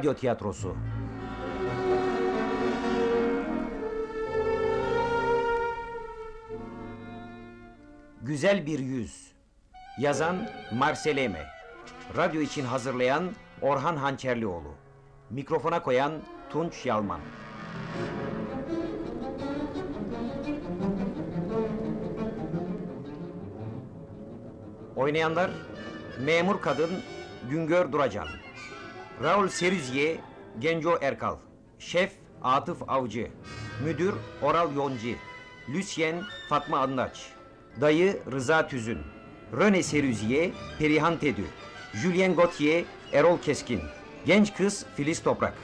Radyo tiyatrosu. Güzel bir yüz. Yazan Marseleme. Radyo için hazırlayan Orhan Hançerlioğlu. Mikrofona koyan Tunç Yalman. Oynayanlar Memur Kadın Güngör Duracan Raul Serüziye Genco Erkal. Şef Atıf Avcı. Müdür Oral Yonci. Lüsyen Fatma Anlaç Dayı Rıza Tüzün. Röne Serüziye Perihan Tedü. Julien Gauthier Erol Keskin. Genç kız Filiz Toprak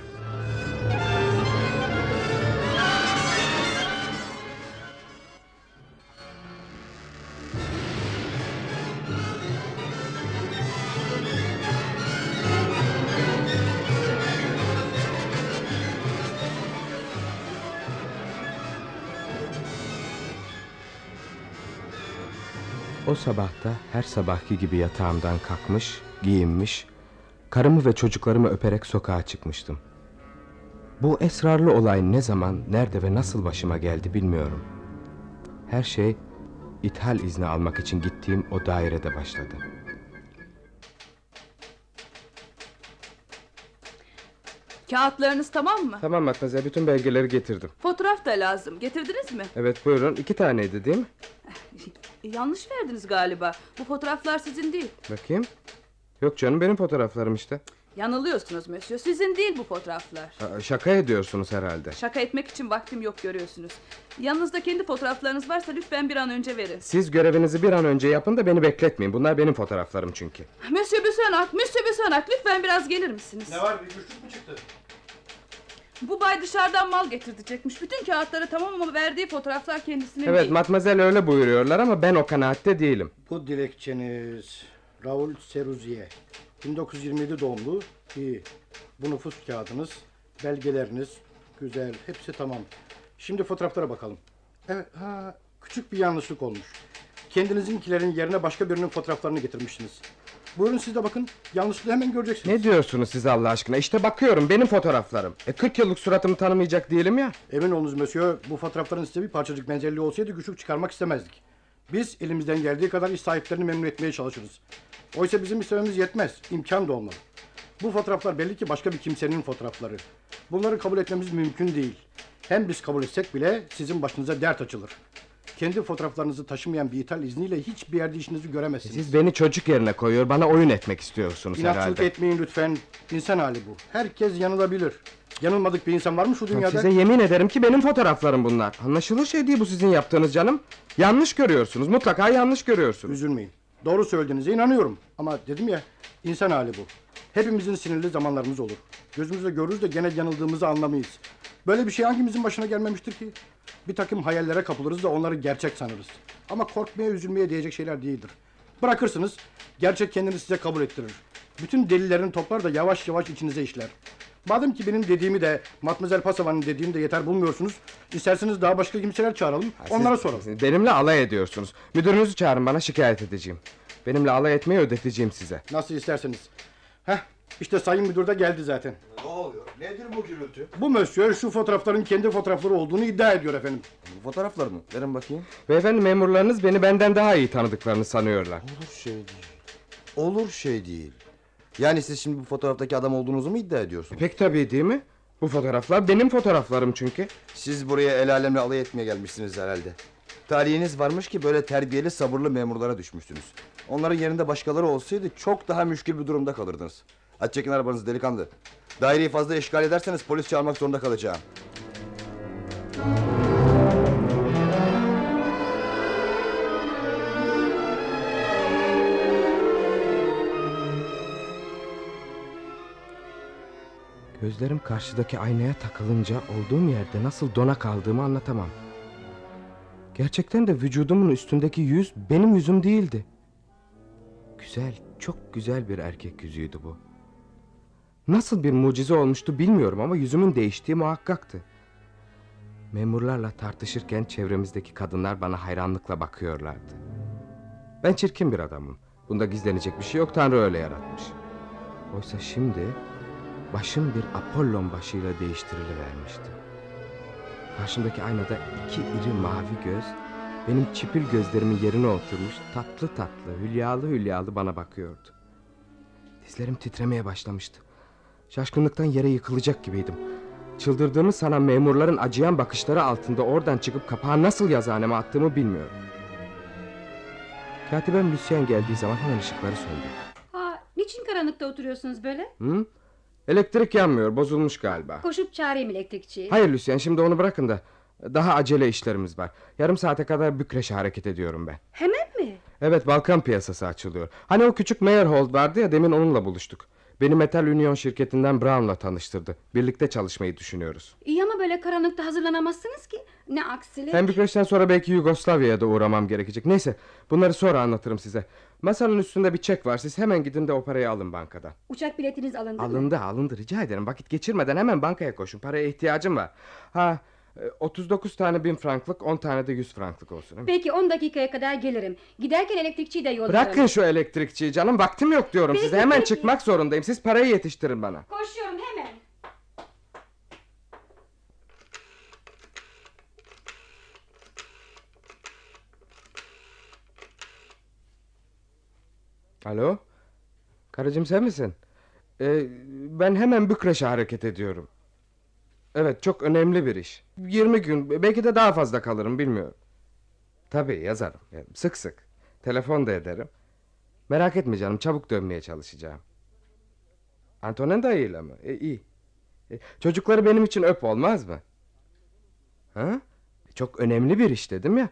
sabahta her sabahki gibi yatağımdan kalkmış, giyinmiş, karımı ve çocuklarımı öperek sokağa çıkmıştım. Bu esrarlı olay ne zaman, nerede ve nasıl başıma geldi bilmiyorum. Her şey ithal izni almak için gittiğim o dairede başladı. Kağıtlarınız tamam mı? Tamam Matmazel bütün belgeleri getirdim. Fotoğraf da lazım. Getirdiniz mi? Evet buyurun iki taneydi değil mi? Yanlış verdiniz galiba. Bu fotoğraflar sizin değil. Bakayım. Yok canım benim fotoğraflarım işte. Yanılıyorsunuz Monsieur. Sizin değil bu fotoğraflar. Şaka ediyorsunuz herhalde. Şaka etmek için vaktim yok görüyorsunuz. Yanınızda kendi fotoğraflarınız varsa lütfen bir an önce verin. Siz görevinizi bir an önce yapın da beni bekletmeyin. Bunlar benim fotoğraflarım çünkü. Monsieur Büsönak, Monsieur Büsönak lütfen biraz gelir misiniz? Ne var bir güçlük mü çıktı? Bu bay dışarıdan mal getirtecekmiş. Bütün kağıtları tamam ama verdiği fotoğraflar kendisinin Evet değil. matmazel öyle buyuruyorlar ama ben o kanaatte değilim. Bu dilekçeniz Raul Seruziye. 1927 doğumlu. İyi. Bu nüfus kağıdınız, belgeleriniz. Güzel. Hepsi tamam. Şimdi fotoğraflara bakalım. Evet. Ha, küçük bir yanlışlık olmuş. Kendinizinkilerin yerine başka birinin fotoğraflarını getirmişsiniz. Buyurun siz de bakın. Yanlışlığı hemen göreceksiniz. Ne diyorsunuz siz Allah aşkına? İşte bakıyorum benim fotoğraflarım. E 40 yıllık suratımı tanımayacak değilim ya. Emin olunuz Monsieur, bu fotoğrafların size bir parçacık benzerliği olsaydı güçlük çıkarmak istemezdik. Biz elimizden geldiği kadar iş sahiplerini memnun etmeye çalışırız. Oysa bizim istememiz yetmez, imkan da olmalı. Bu fotoğraflar belli ki başka bir kimsenin fotoğrafları. Bunları kabul etmemiz mümkün değil. Hem biz kabul etsek bile sizin başınıza dert açılır. Kendi fotoğraflarınızı taşımayan bir ithal izniyle hiçbir yerde işinizi göremezsiniz. Siz beni çocuk yerine koyuyor, bana oyun etmek istiyorsunuz İnatçılık herhalde. etmeyin lütfen. İnsan hali bu. Herkes yanılabilir. Yanılmadık bir insan var mı şu dünyada? Size yemin ederim ki benim fotoğraflarım bunlar. Anlaşılır şey değil bu sizin yaptığınız canım. Yanlış görüyorsunuz, mutlaka yanlış görüyorsunuz. Üzülmeyin. Doğru söylediğinize inanıyorum. Ama dedim ya insan hali bu. Hepimizin sinirli zamanlarımız olur. Gözümüzle görürüz de gene yanıldığımızı anlamayız. Böyle bir şey hangimizin başına gelmemiştir ki? Bir takım hayallere kapılırız da onları gerçek sanırız. Ama korkmaya üzülmeye diyecek şeyler değildir. Bırakırsınız gerçek kendini size kabul ettirir. Bütün delillerini toplar da yavaş yavaş içinize işler. Madem ki benim dediğimi de Matmazel Pasava'nın dediğini de yeter bulmuyorsunuz. isterseniz daha başka kimseler çağıralım. onlara Siz- soralım. siz Benimle alay ediyorsunuz. Müdürünüzü çağırın bana şikayet edeceğim. Benimle alay etmeyi ödeteceğim size. Nasıl isterseniz. Heh, işte sayın müdür de geldi zaten. Ne oluyor? Nedir bu gürültü? Bu monsieur şu fotoğrafların kendi fotoğrafları olduğunu iddia ediyor efendim. Bu fotoğraflar mı? Verin bakayım. Beyefendi memurlarınız beni benden daha iyi tanıdıklarını sanıyorlar. Olur şey değil. Olur şey değil. Yani siz şimdi bu fotoğraftaki adam olduğunuzu mu iddia ediyorsunuz? Pek tabii değil mi? Bu fotoğraflar benim fotoğraflarım çünkü. Siz buraya el alemle alay etmeye gelmişsiniz herhalde. Talihiniz varmış ki böyle terbiyeli sabırlı memurlara düşmüşsünüz. Onların yerinde başkaları olsaydı çok daha müşkül bir durumda kalırdınız. Hadi çekin arabanızı delikanlı. Daireyi fazla işgal ederseniz polis çağırmak zorunda kalacağım. Gözlerim karşıdaki aynaya takılınca olduğum yerde nasıl dona kaldığımı anlatamam. Gerçekten de vücudumun üstündeki yüz benim yüzüm değildi. Güzel, çok güzel bir erkek yüzüydü bu. Nasıl bir mucize olmuştu bilmiyorum ama yüzümün değiştiği muhakkaktı. Memurlarla tartışırken çevremizdeki kadınlar bana hayranlıkla bakıyorlardı. Ben çirkin bir adamım. Bunda gizlenecek bir şey yok Tanrı öyle yaratmış. Oysa şimdi başım bir Apollon başıyla değiştirilivermişti. Karşımdaki aynada iki iri mavi göz benim çipil gözlerimin yerine oturmuş tatlı tatlı hülyalı hülyalı bana bakıyordu. Dizlerim titremeye başlamıştı. Şaşkınlıktan yere yıkılacak gibiydim. Çıldırdığımı sanan memurların acıyan bakışları altında oradan çıkıp kapağı nasıl yazıhaneme attığımı bilmiyorum. Katibem Lucien geldiği zaman hemen ışıkları söndü. Aa, niçin karanlıkta oturuyorsunuz böyle? Hı? Elektrik yanmıyor, bozulmuş galiba. Koşup çağırayım elektrikçiyi. Hayır Lucien, şimdi onu bırakın da. Daha acele işlerimiz var. Yarım saate kadar Bükreş'e hareket ediyorum ben. Hemen mi? Evet, Balkan piyasası açılıyor. Hani o küçük Meyerhold vardı ya, demin onunla buluştuk. Beni Metal Union şirketinden Brown'la tanıştırdı. Birlikte çalışmayı düşünüyoruz. İyi ama böyle karanlıkta hazırlanamazsınız ki. Ne aksilik. Hem Bükreş'ten sonra belki Yugoslavya'ya da uğramam gerekecek. Neyse, bunları sonra anlatırım size. Masanın üstünde bir çek var. Siz hemen gidin de o parayı alın bankadan. Uçak biletiniz alındı? Alındı alındı rica ederim vakit geçirmeden hemen bankaya koşun paraya ihtiyacım var Ha e, 39 tane bin franklık 10 tane de 100 franklık olsun mi? Peki 10 dakikaya kadar gelirim. Giderken elektrikçiyi de yollarım. Bırakın şu elektrikçiyi canım vaktim yok diyorum Peki, size hemen peki. çıkmak zorundayım siz parayı yetiştirin bana Koşuyorum hemen. Alo? Karıcığım sen misin? Ee, ben hemen Bükreş'e hareket ediyorum. Evet çok önemli bir iş. 20 gün belki de daha fazla kalırım bilmiyorum. Tabii yazarım. Sık sık. Telefon da ederim. Merak etme canım çabuk dönmeye çalışacağım. Antonin dayıyla mı? E, iyi. E, Çocukları benim için öp olmaz mı? Ha? Çok önemli bir iş dedim ya.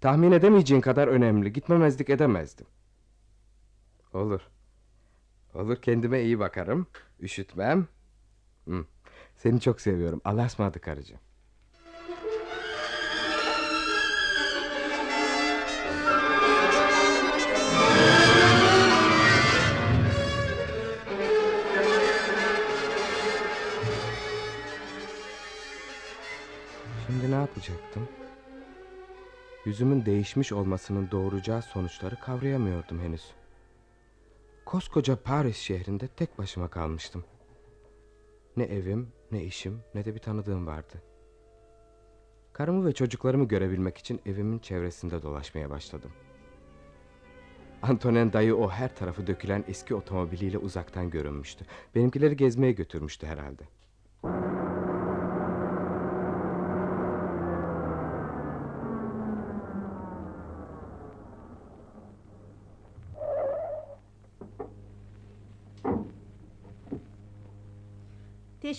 Tahmin edemeyeceğin kadar önemli. Gitmemezlik edemezdim Olur. Olur kendime iyi bakarım. Üşütmem. Hı. Seni çok seviyorum. Allah'a ısmarladık karıcığım. Şimdi ne yapacaktım? Yüzümün değişmiş olmasının doğuracağı sonuçları kavrayamıyordum henüz. Koskoca Paris şehrinde tek başıma kalmıştım. Ne evim, ne işim, ne de bir tanıdığım vardı. Karımı ve çocuklarımı görebilmek için evimin çevresinde dolaşmaya başladım. Antonin dayı o her tarafı dökülen eski otomobiliyle uzaktan görünmüştü. Benimkileri gezmeye götürmüştü herhalde.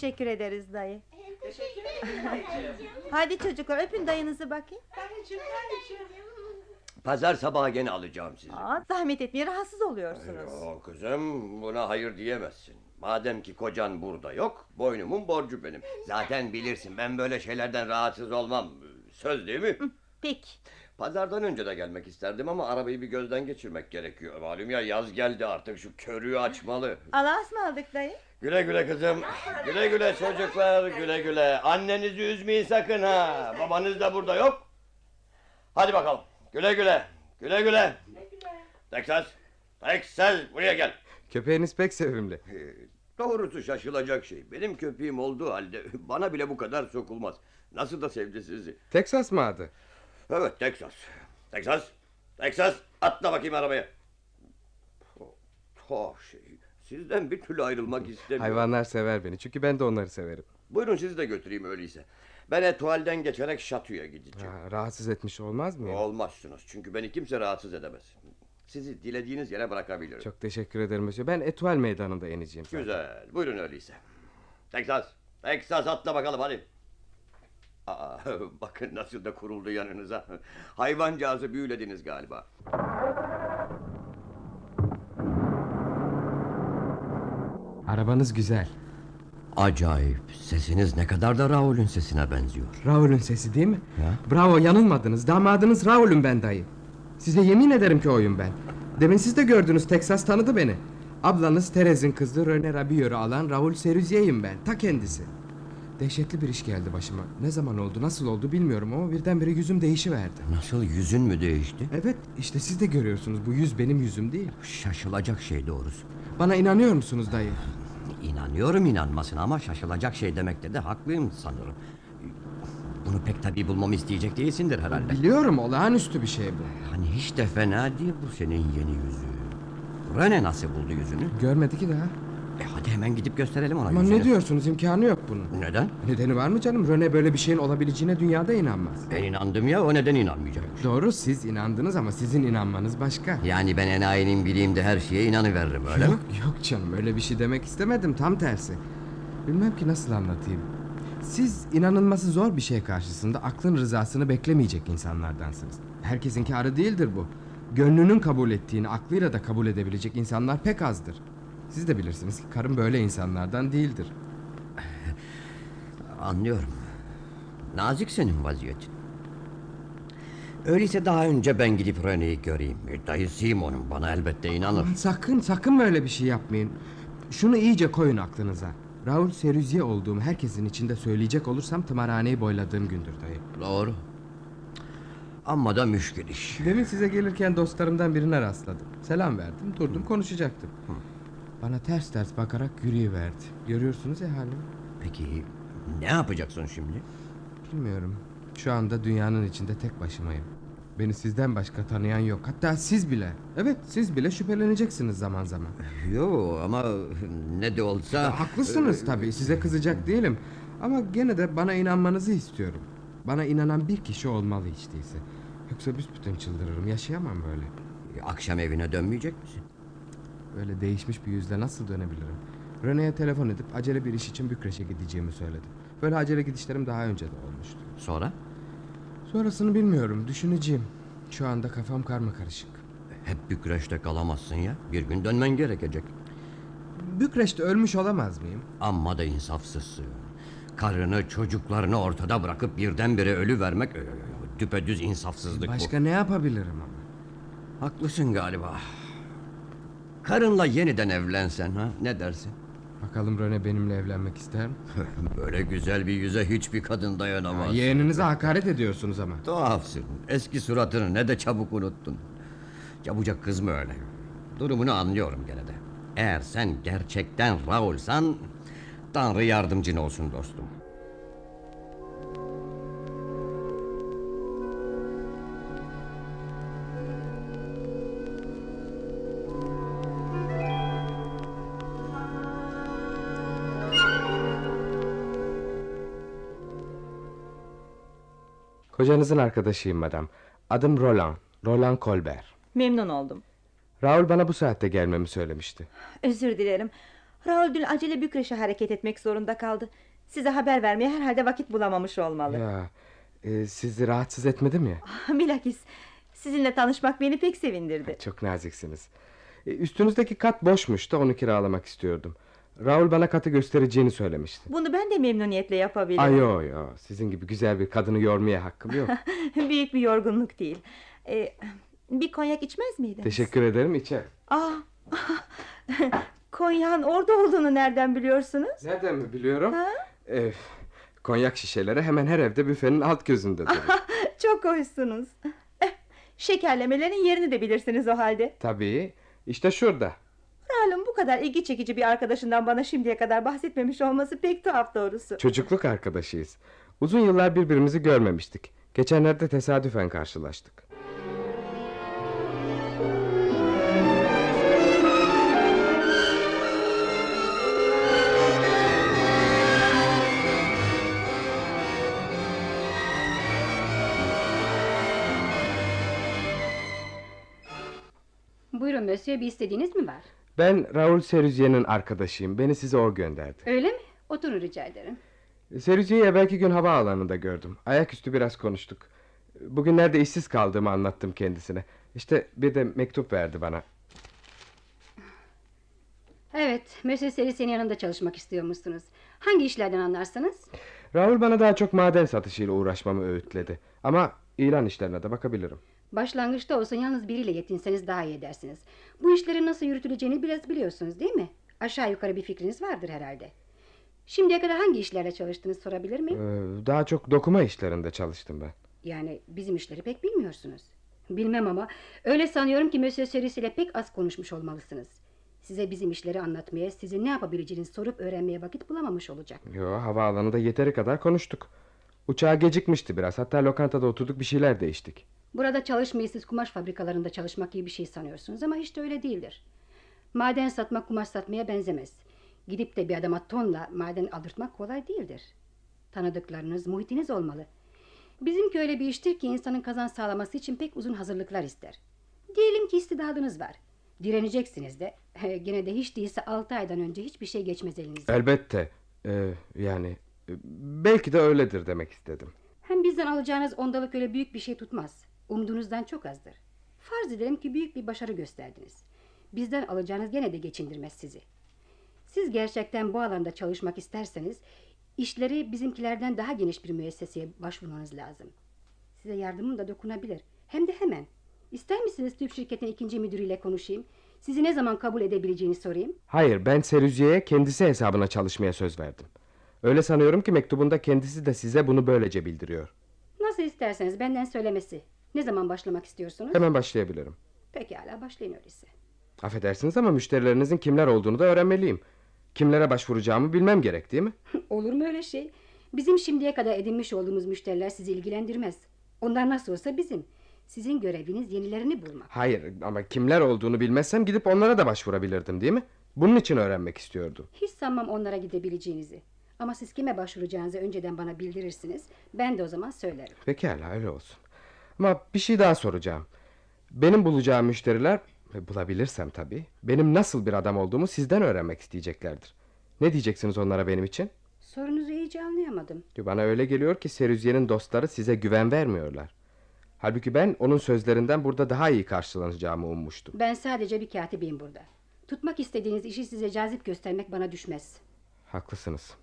Teşekkür ederiz dayı. Hadi çocuklar öpün dayınızı bakayım. Pazar sabahı gene alacağım sizi. Aa, zahmet etmeyin rahatsız oluyorsunuz. Yo kızım buna hayır diyemezsin. Madem ki kocan burada yok boynumun borcu benim. Zaten bilirsin ben böyle şeylerden rahatsız olmam. Söz değil mi? Peki. Pazardan önce de gelmek isterdim ama arabayı bir gözden geçirmek gerekiyor. Malum ya yaz geldi artık şu körüğü açmalı. Allah'a ısmarladık dayı. Güle güle kızım. Güle güle çocuklar güle güle. Annenizi üzmeyin sakın ha. Babanız da burada yok. Hadi bakalım. Güle güle. Güle güle. Texas. Texas buraya gel. Köpeğiniz pek sevimli. Ee, Doğrusu şaşılacak şey. Benim köpeğim olduğu halde bana bile bu kadar sokulmaz. Nasıl da sevdi sizi. Texas mı adı? Evet Texas. Texas. Texas. Atla bakayım arabaya. Tuhaf şey. Sizden bir türlü ayrılmak istemiyorum. Hayvanlar sever beni çünkü ben de onları severim. Buyurun sizi de götüreyim öyleyse. Ben Etual'den geçerek şatoya gideceğim. Ha, rahatsız etmiş olmaz mı? Olmazsınız çünkü beni kimse rahatsız edemez. Sizi dilediğiniz yere bırakabilirim. Çok teşekkür ederim monsieur. Ben Etual meydanında ineceğim. zaten. Güzel. Buyurun öyleyse. Texas. Texas atla bakalım hadi. Aa, bakın nasıl da kuruldu yanınıza. Hayvancağızı büyülediniz galiba. Arabanız güzel. Acayip. Sesiniz ne kadar da Raul'ün sesine benziyor. Raul'ün sesi değil mi? Ya. Bravo yanılmadınız. Damadınız Raul'üm ben dayı. Size yemin ederim ki oyum ben. Demin siz de gördünüz Texas tanıdı beni. Ablanız Terez'in kızı Rene Rabieu'yu alan Raul Seruzier'im ben. Ta kendisi. Dehşetli bir iş geldi başıma. Ne zaman oldu nasıl oldu bilmiyorum ama birdenbire yüzüm değişiverdi. Nasıl yüzün mü değişti? Evet işte siz de görüyorsunuz bu yüz benim yüzüm değil. Şaşılacak şey doğrusu. Bana inanıyor musunuz dayı? İnanıyorum inanmasına ama şaşılacak şey demekte de haklıyım sanırım. Bunu pek tabii bulmamı isteyecek değilsindir herhalde. Biliyorum olağanüstü bir şey bu. Hani hiç de fena değil bu senin yeni yüzüğü. Rene nasıl buldu yüzünü? Görmedi ki daha. E hadi hemen gidip gösterelim ona Ama ne diyorsunuz imkanı yok bunun. Neden? Nedeni var mı canım? Rene böyle bir şeyin olabileceğine dünyada inanmaz. Ben inandım ya o neden inanmayacakmış. Doğru siz inandınız ama sizin inanmanız başka. Yani ben enayinin bileyim de her şeye inanıveririm öyle yok, mi? Yok canım öyle bir şey demek istemedim tam tersi. Bilmem ki nasıl anlatayım. Siz inanılması zor bir şey karşısında aklın rızasını beklemeyecek insanlardansınız. Herkesin karı değildir bu. Gönlünün kabul ettiğini aklıyla da kabul edebilecek insanlar pek azdır. Siz de bilirsiniz ki karım böyle insanlardan değildir. Anlıyorum. Nazik senin vaziyetin. Öyleyse daha önce ben gidip Rene'yi göreyim. Dayısıyım onun bana elbette inanır. Sakın sakın böyle bir şey yapmayın. Şunu iyice koyun aklınıza. Raul Seruzye olduğumu herkesin içinde söyleyecek olursam tımarhaneyi boyladığım gündür dayı. Doğru. Amma da müşkül iş. Demin size gelirken dostlarımdan birine rastladım. Selam verdim, durdum konuşacaktım. Bana ters ters bakarak yürüyüverdi. Görüyorsunuz ya halimi. Peki ne yapacaksın şimdi? Bilmiyorum. Şu anda dünyanın içinde tek başımayım. Beni sizden başka tanıyan yok. Hatta siz bile. Evet, siz bile şüpheleneceksiniz zaman zaman. Yo ama ne de olsa... Haklısınız tabii. Size kızacak değilim. Ama gene de bana inanmanızı istiyorum. Bana inanan bir kişi olmalı hiç değilse. Yoksa büsbütün çıldırırım. Yaşayamam böyle. Akşam evine dönmeyecek misin? Böyle değişmiş bir yüzle nasıl dönebilirim? Rene'ye telefon edip acele bir iş için Bükreş'e gideceğimi söyledim. Böyle acele gidişlerim daha önce de olmuştu. Sonra? Sonrasını bilmiyorum. Düşüneceğim. Şu anda kafam karma karışık. Hep Bükreş'te kalamazsın ya. Bir gün dönmen gerekecek. Bükreş'te ölmüş olamaz mıyım? Amma da insafsızsın. Karını çocuklarını ortada bırakıp birdenbire ölü vermek... Düpedüz insafsızlık bu. Başka ne yapabilirim ama? Haklısın galiba. Karınla yeniden evlensen ha ne dersin? Bakalım Rene benimle evlenmek ister mi? Böyle güzel bir yüze hiçbir kadın dayanamaz. Yeğeninize hakaret ediyorsunuz ama. Tuhafsın. Eski suratını ne de çabuk unuttun. Çabucak kız mı öyle? Durumunu anlıyorum gene de. Eğer sen gerçekten Raul'san... Tanrı yardımcın olsun dostum. Kocanızın arkadaşıyım madam. Adım Roland. Roland Colbert. Memnun oldum. Raul bana bu saatte gelmemi söylemişti. Özür dilerim. Raul dün acele Bükreş'e hareket etmek zorunda kaldı. Size haber vermeye herhalde vakit bulamamış olmalı. Ya e, sizi rahatsız etmedim ya. Bilakis sizinle tanışmak beni pek sevindirdi. Çok naziksiniz. E, üstünüzdeki kat boşmuş da onu kiralamak istiyordum. Raul bana katı göstereceğini söylemişti. Bunu ben de memnuniyetle yapabilirim. Ay yo yo sizin gibi güzel bir kadını yormaya hakkım yok. Büyük bir yorgunluk değil. Ee, bir konyak içmez miydiniz? Teşekkür ederim içer. Aa, konyağın orada olduğunu nereden biliyorsunuz? Nereden mi biliyorum? Ha? E, konyak şişeleri hemen her evde büfenin alt gözünde durur. Çok hoşsunuz. Eh, şekerlemelerin yerini de bilirsiniz o halde. Tabii. İşte şurada. Bu kadar ilgi çekici bir arkadaşından bana şimdiye kadar bahsetmemiş olması pek tuhaf doğrusu. Çocukluk arkadaşıyız. Uzun yıllar birbirimizi görmemiştik. Geçenlerde tesadüfen karşılaştık. Buyurun Mösyö bir istediğiniz mi var? Ben Raul Seruzye'nin arkadaşıyım. Beni size o gönderdi. Öyle mi? Oturun rica ederim. Seruzye'yi evvelki gün havaalanında gördüm. Ayaküstü biraz konuştuk. Bugünlerde işsiz kaldığımı anlattım kendisine. İşte bir de mektup verdi bana. Evet, Mösyö senin yanında çalışmak istiyormuşsunuz. Hangi işlerden anlarsınız? Raul bana daha çok maden satışıyla uğraşmamı öğütledi. Ama ilan işlerine de bakabilirim. Başlangıçta olsun yalnız biriyle yetinseniz daha iyi edersiniz. Bu işlerin nasıl yürütüleceğini biraz biliyorsunuz değil mi? Aşağı yukarı bir fikriniz vardır herhalde. Şimdiye kadar hangi işlerle çalıştınız sorabilir miyim? Ee, daha çok dokuma işlerinde çalıştım ben. Yani bizim işleri pek bilmiyorsunuz. Bilmem ama öyle sanıyorum ki Mösyö Serisi ile pek az konuşmuş olmalısınız. Size bizim işleri anlatmaya, sizin ne yapabileceğinizi sorup öğrenmeye vakit bulamamış olacak. Yo havaalanında yeteri kadar konuştuk. Uçağa gecikmişti biraz. Hatta lokantada oturduk bir şeyler değiştik. Burada çalışmayı siz kumaş fabrikalarında çalışmak gibi bir şey sanıyorsunuz ama hiç de öyle değildir. Maden satmak kumaş satmaya benzemez. Gidip de bir adama tonla maden aldırtmak kolay değildir. Tanıdıklarınız, muhitiniz olmalı. Bizimki öyle bir iştir ki insanın kazanç sağlaması için pek uzun hazırlıklar ister. Diyelim ki istidadınız var. Direneceksiniz de. Gene de hiç değilse altı aydan önce hiçbir şey geçmez elinizden. Elbette. Ee, yani e, belki de öyledir demek istedim. Hem bizden alacağınız ondalık öyle büyük bir şey tutmaz. Umduğunuzdan çok azdır. Farz edelim ki büyük bir başarı gösterdiniz. Bizden alacağınız gene de geçindirmez sizi. Siz gerçekten bu alanda çalışmak isterseniz... ...işleri bizimkilerden daha geniş bir müesseseye başvurmanız lazım. Size yardımım da dokunabilir. Hem de hemen. İster misiniz tüp şirketin ikinci müdürüyle konuşayım? Sizi ne zaman kabul edebileceğini sorayım? Hayır ben Serüziye'ye kendisi hesabına çalışmaya söz verdim. Öyle sanıyorum ki mektubunda kendisi de size bunu böylece bildiriyor. Nasıl isterseniz benden söylemesi. Ne zaman başlamak istiyorsunuz? Hemen başlayabilirim. Pekala başlayın öyleyse. Affedersiniz ama müşterilerinizin kimler olduğunu da öğrenmeliyim. Kimlere başvuracağımı bilmem gerek değil mi? Olur mu öyle şey? Bizim şimdiye kadar edinmiş olduğumuz müşteriler sizi ilgilendirmez. Onlar nasıl olsa bizim. Sizin göreviniz yenilerini bulmak. Hayır ama kimler olduğunu bilmezsem gidip onlara da başvurabilirdim değil mi? Bunun için öğrenmek istiyordum. Hiç sanmam onlara gidebileceğinizi. Ama siz kime başvuracağınızı önceden bana bildirirsiniz. Ben de o zaman söylerim. Pekala öyle olsun. Ama bir şey daha soracağım. Benim bulacağım müşteriler, ve bulabilirsem tabii, benim nasıl bir adam olduğumu sizden öğrenmek isteyeceklerdir. Ne diyeceksiniz onlara benim için? Sorunuzu iyice anlayamadım. Bana öyle geliyor ki Serüzye'nin dostları size güven vermiyorlar. Halbuki ben onun sözlerinden burada daha iyi karşılanacağımı ummuştum. Ben sadece bir katibiyim burada. Tutmak istediğiniz işi size cazip göstermek bana düşmez. Haklısınız.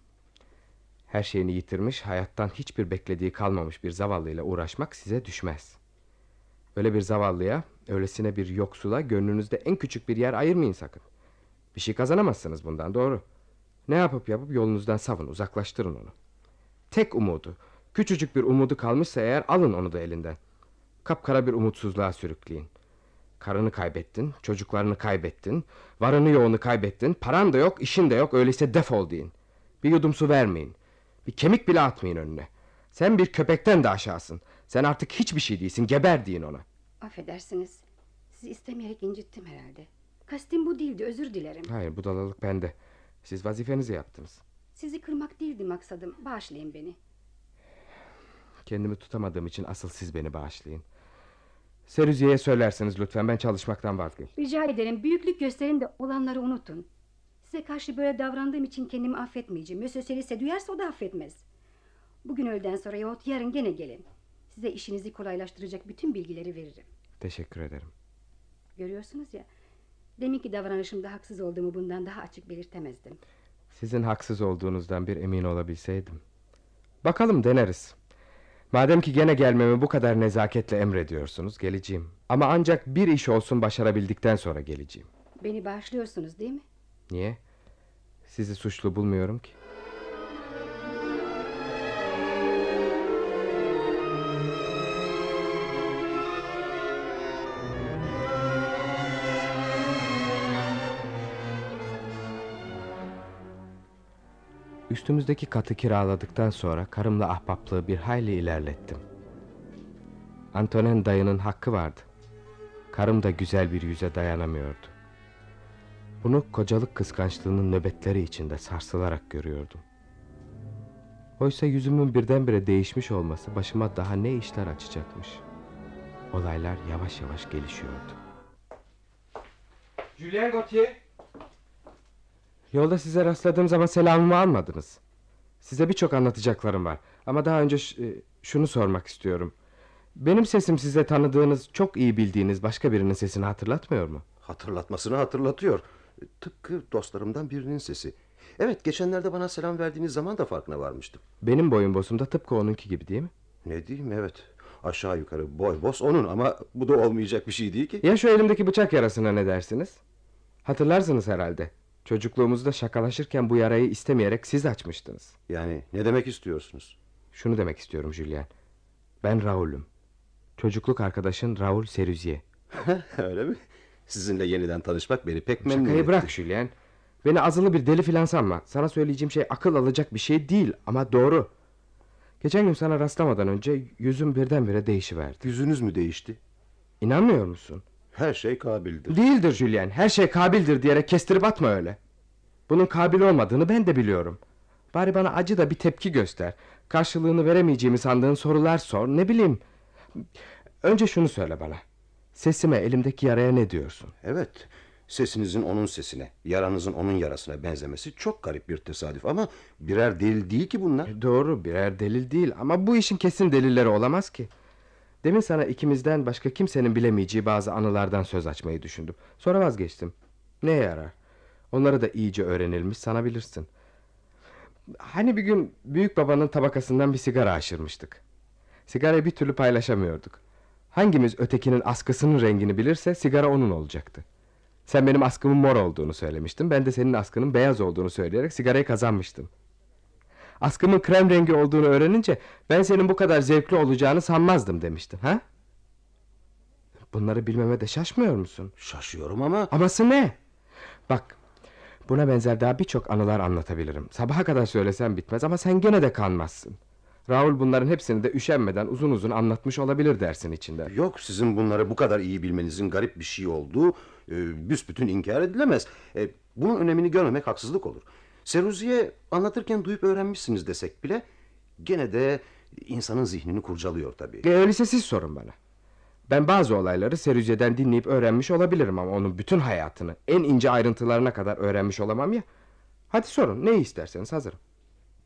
Her şeyini yitirmiş, hayattan hiçbir beklediği kalmamış bir zavallıyla uğraşmak size düşmez. Öyle bir zavallıya, öylesine bir yoksula gönlünüzde en küçük bir yer ayırmayın sakın. Bir şey kazanamazsınız bundan doğru. Ne yapıp yapıp yolunuzdan savun, uzaklaştırın onu. Tek umudu, küçücük bir umudu kalmışsa eğer alın onu da elinden. Kapkara bir umutsuzluğa sürükleyin. Karını kaybettin, çocuklarını kaybettin, varını yoğunu kaybettin, paran da yok, işin de yok, öyleyse defol deyin. Bir yudum su vermeyin. Bir kemik bile atmayın önüne. Sen bir köpekten de aşağısın. Sen artık hiçbir şey değilsin, geber deyin ona. Affedersiniz. Sizi istemeyerek incittim herhalde. Kastim bu değildi, özür dilerim. Hayır, budalalık bende. Siz vazifenizi yaptınız. Sizi kırmak değildi maksadım. Bağışlayın beni. Kendimi tutamadığım için asıl siz beni bağışlayın. Serüziye'ye söylerseniz lütfen ben çalışmaktan vazgeçtim. Rica ederim büyüklük gösterin de olanları unutun. Size karşı böyle davrandığım için kendimi affetmeyeceğim. Monsieur Serise duyarsa o da affetmez. Bugün öğleden sonra yahut yarın gene gelin. Size işinizi kolaylaştıracak bütün bilgileri veririm. Teşekkür ederim. Görüyorsunuz ya. Deminki davranışımda haksız olduğumu bundan daha açık belirtemezdim. Sizin haksız olduğunuzdan bir emin olabilseydim. Bakalım deneriz. Madem ki gene gelmemi bu kadar nezaketle emrediyorsunuz geleceğim. Ama ancak bir iş olsun başarabildikten sonra geleceğim. Beni bağışlıyorsunuz değil mi? Niye? Sizi suçlu bulmuyorum ki. Üstümüzdeki katı kiraladıktan sonra karımla ahbaplığı bir hayli ilerlettim. Antonin dayının hakkı vardı. Karım da güzel bir yüze dayanamıyordu. Bunu kocalık kıskançlığının nöbetleri içinde sarsılarak görüyordum. Oysa yüzümün birdenbire değişmiş olması başıma daha ne işler açacakmış. Olaylar yavaş yavaş gelişiyordu. Julien Gauthier. Yolda size rastladığım zaman selamımı almadınız. Size birçok anlatacaklarım var. Ama daha önce e, şunu sormak istiyorum. Benim sesim size tanıdığınız, çok iyi bildiğiniz başka birinin sesini hatırlatmıyor mu? Hatırlatmasını hatırlatıyor. Tıpkı dostlarımdan birinin sesi. Evet geçenlerde bana selam verdiğiniz zaman da farkına varmıştım. Benim boyun bosum da tıpkı onunki gibi değil mi? Ne diyeyim evet. Aşağı yukarı boy boz onun ama bu da olmayacak bir şey değil ki. Ya şu elimdeki bıçak yarasına ne dersiniz? Hatırlarsınız herhalde. Çocukluğumuzda şakalaşırken bu yarayı istemeyerek siz açmıştınız. Yani ne demek istiyorsunuz? Şunu demek istiyorum Julien. Ben Raul'üm. Çocukluk arkadaşın Raul Serüzier. Öyle mi? Sizinle yeniden tanışmak beni pek memnun Şakayı etti. bırak Julien. Beni azılı bir deli filan sanma. Sana söyleyeceğim şey akıl alacak bir şey değil ama doğru. Geçen gün sana rastlamadan önce yüzüm birdenbire değişiverdi. Yüzünüz mü değişti? İnanmıyor musun? Her şey kabildir. Değildir Julien. Her şey kabildir diyerek kestirip atma öyle. Bunun kabil olmadığını ben de biliyorum. Bari bana acı da bir tepki göster. Karşılığını veremeyeceğimi sandığın sorular sor. Ne bileyim. Önce şunu söyle bana. Sesime elimdeki yaraya ne diyorsun? Evet. Sesinizin onun sesine, yaranızın onun yarasına benzemesi çok garip bir tesadüf ama birer delil değil ki bunlar. E, Doğru birer delil değil ama bu işin kesin delilleri olamaz ki. Demin sana ikimizden başka kimsenin bilemeyeceği bazı anılardan söz açmayı düşündüm. Sonra vazgeçtim. Neye yarar? Onları da iyice öğrenilmiş sanabilirsin. Hani bir gün büyük babanın tabakasından bir sigara aşırmıştık. Sigarayı bir türlü paylaşamıyorduk. Hangimiz ötekinin askısının rengini bilirse sigara onun olacaktı. Sen benim askımın mor olduğunu söylemiştin. Ben de senin askının beyaz olduğunu söyleyerek sigarayı kazanmıştım. Askımın krem rengi olduğunu öğrenince ben senin bu kadar zevkli olacağını sanmazdım demiştin ha? Bunları bilmeme de şaşmıyor musun? Şaşıyorum ama Aması ne? Bak buna benzer daha birçok anılar anlatabilirim. Sabaha kadar söylesem bitmez ama sen gene de kanmazsın. Raul bunların hepsini de üşenmeden uzun uzun anlatmış olabilir dersin içinde. yok sizin bunları bu kadar iyi bilmenizin garip bir şey olduğu e, büsbütün inkar edilemez. E, bunun önemini görmemek haksızlık olur. Seruzi'ye anlatırken duyup öğrenmişsiniz desek bile gene de insanın zihnini kurcalıyor tabii. E, öyleyse siz sorun bana. Ben bazı olayları Serüce'den dinleyip öğrenmiş olabilirim ama onun bütün hayatını en ince ayrıntılarına kadar öğrenmiş olamam ya. Hadi sorun neyi isterseniz hazırım.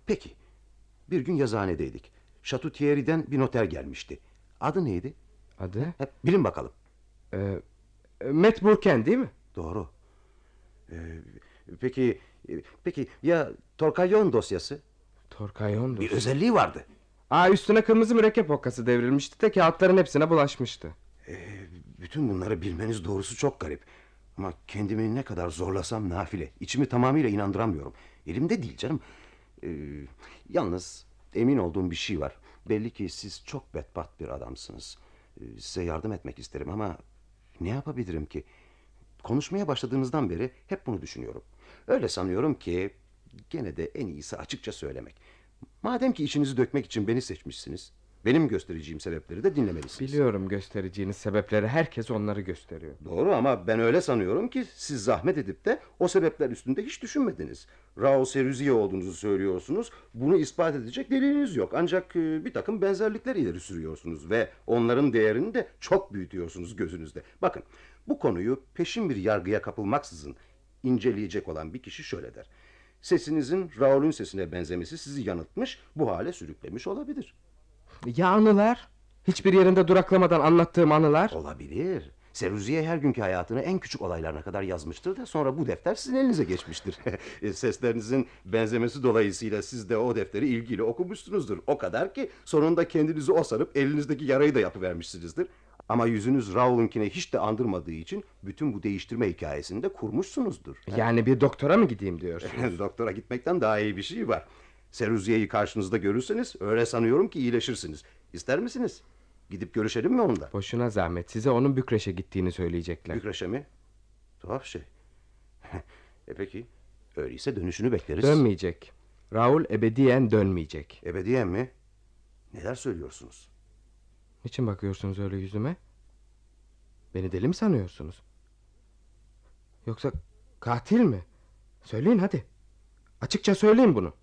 Peki bir gün yazıhanedeydik. Şatu Thierry'den bir noter gelmişti. Adı neydi? Adı? Hep bilin bakalım. Ee, Matt Burken değil mi? Doğru. Ee, peki peki ya Torkayon dosyası? Torkayon Bir özelliği vardı. Aa üstüne kırmızı mürekkep okkası devrilmişti de kağıtların hepsine bulaşmıştı. Bütün bunları bilmeniz doğrusu çok garip. Ama kendimi ne kadar zorlasam nafile. İçimi tamamıyla inandıramıyorum. Elimde değil canım. Ee, yalnız emin olduğum bir şey var. Belli ki siz çok bedbaht bir adamsınız. Ee, size yardım etmek isterim ama ne yapabilirim ki? Konuşmaya başladığımızdan beri hep bunu düşünüyorum. Öyle sanıyorum ki gene de en iyisi açıkça söylemek. Madem ki içinizi dökmek için beni seçmişsiniz, benim göstereceğim sebepleri de dinlemelisiniz. Biliyorum göstereceğiniz sebepleri herkes onları gösteriyor. Doğru ama ben öyle sanıyorum ki siz zahmet edip de o sebepler üstünde hiç düşünmediniz. Raul Seruziye olduğunuzu söylüyorsunuz. Bunu ispat edecek deliliniz yok. Ancak e, bir takım benzerlikler ileri sürüyorsunuz ve onların değerini de çok büyütüyorsunuz gözünüzde. Bakın bu konuyu peşin bir yargıya kapılmaksızın inceleyecek olan bir kişi şöyle der. Sesinizin Raul'ün sesine benzemesi sizi yanıltmış, bu hale sürüklemiş olabilir. Ya anılar? Hiçbir yerinde duraklamadan anlattığım anılar? Olabilir. Seruziye her günkü hayatını en küçük olaylarına kadar yazmıştır da sonra bu defter sizin elinize geçmiştir. E, Seslerinizin benzemesi dolayısıyla siz de o defteri ilgiyle okumuşsunuzdur. O kadar ki sonunda kendinizi o sanıp elinizdeki yarayı da yapıvermişsinizdir. Ama yüzünüz Raul'unkine hiç de andırmadığı için bütün bu değiştirme hikayesini de kurmuşsunuzdur. Yani bir doktora mı gideyim diyorsun? Doktora gitmekten daha iyi bir şey var. Seruziye'yi karşınızda görürseniz öyle sanıyorum ki iyileşirsiniz. İster misiniz? Gidip görüşelim mi onunla? Boşuna zahmet size onun Bükreş'e gittiğini söyleyecekler. Bükreş'e mi? Tuhaf şey. e peki. Öyleyse dönüşünü bekleriz. Dönmeyecek. Raul ebediyen dönmeyecek. Ebediyen mi? Neler söylüyorsunuz? Niçin bakıyorsunuz öyle yüzüme? Beni deli mi sanıyorsunuz? Yoksa katil mi? Söyleyin hadi. Açıkça söyleyin bunu.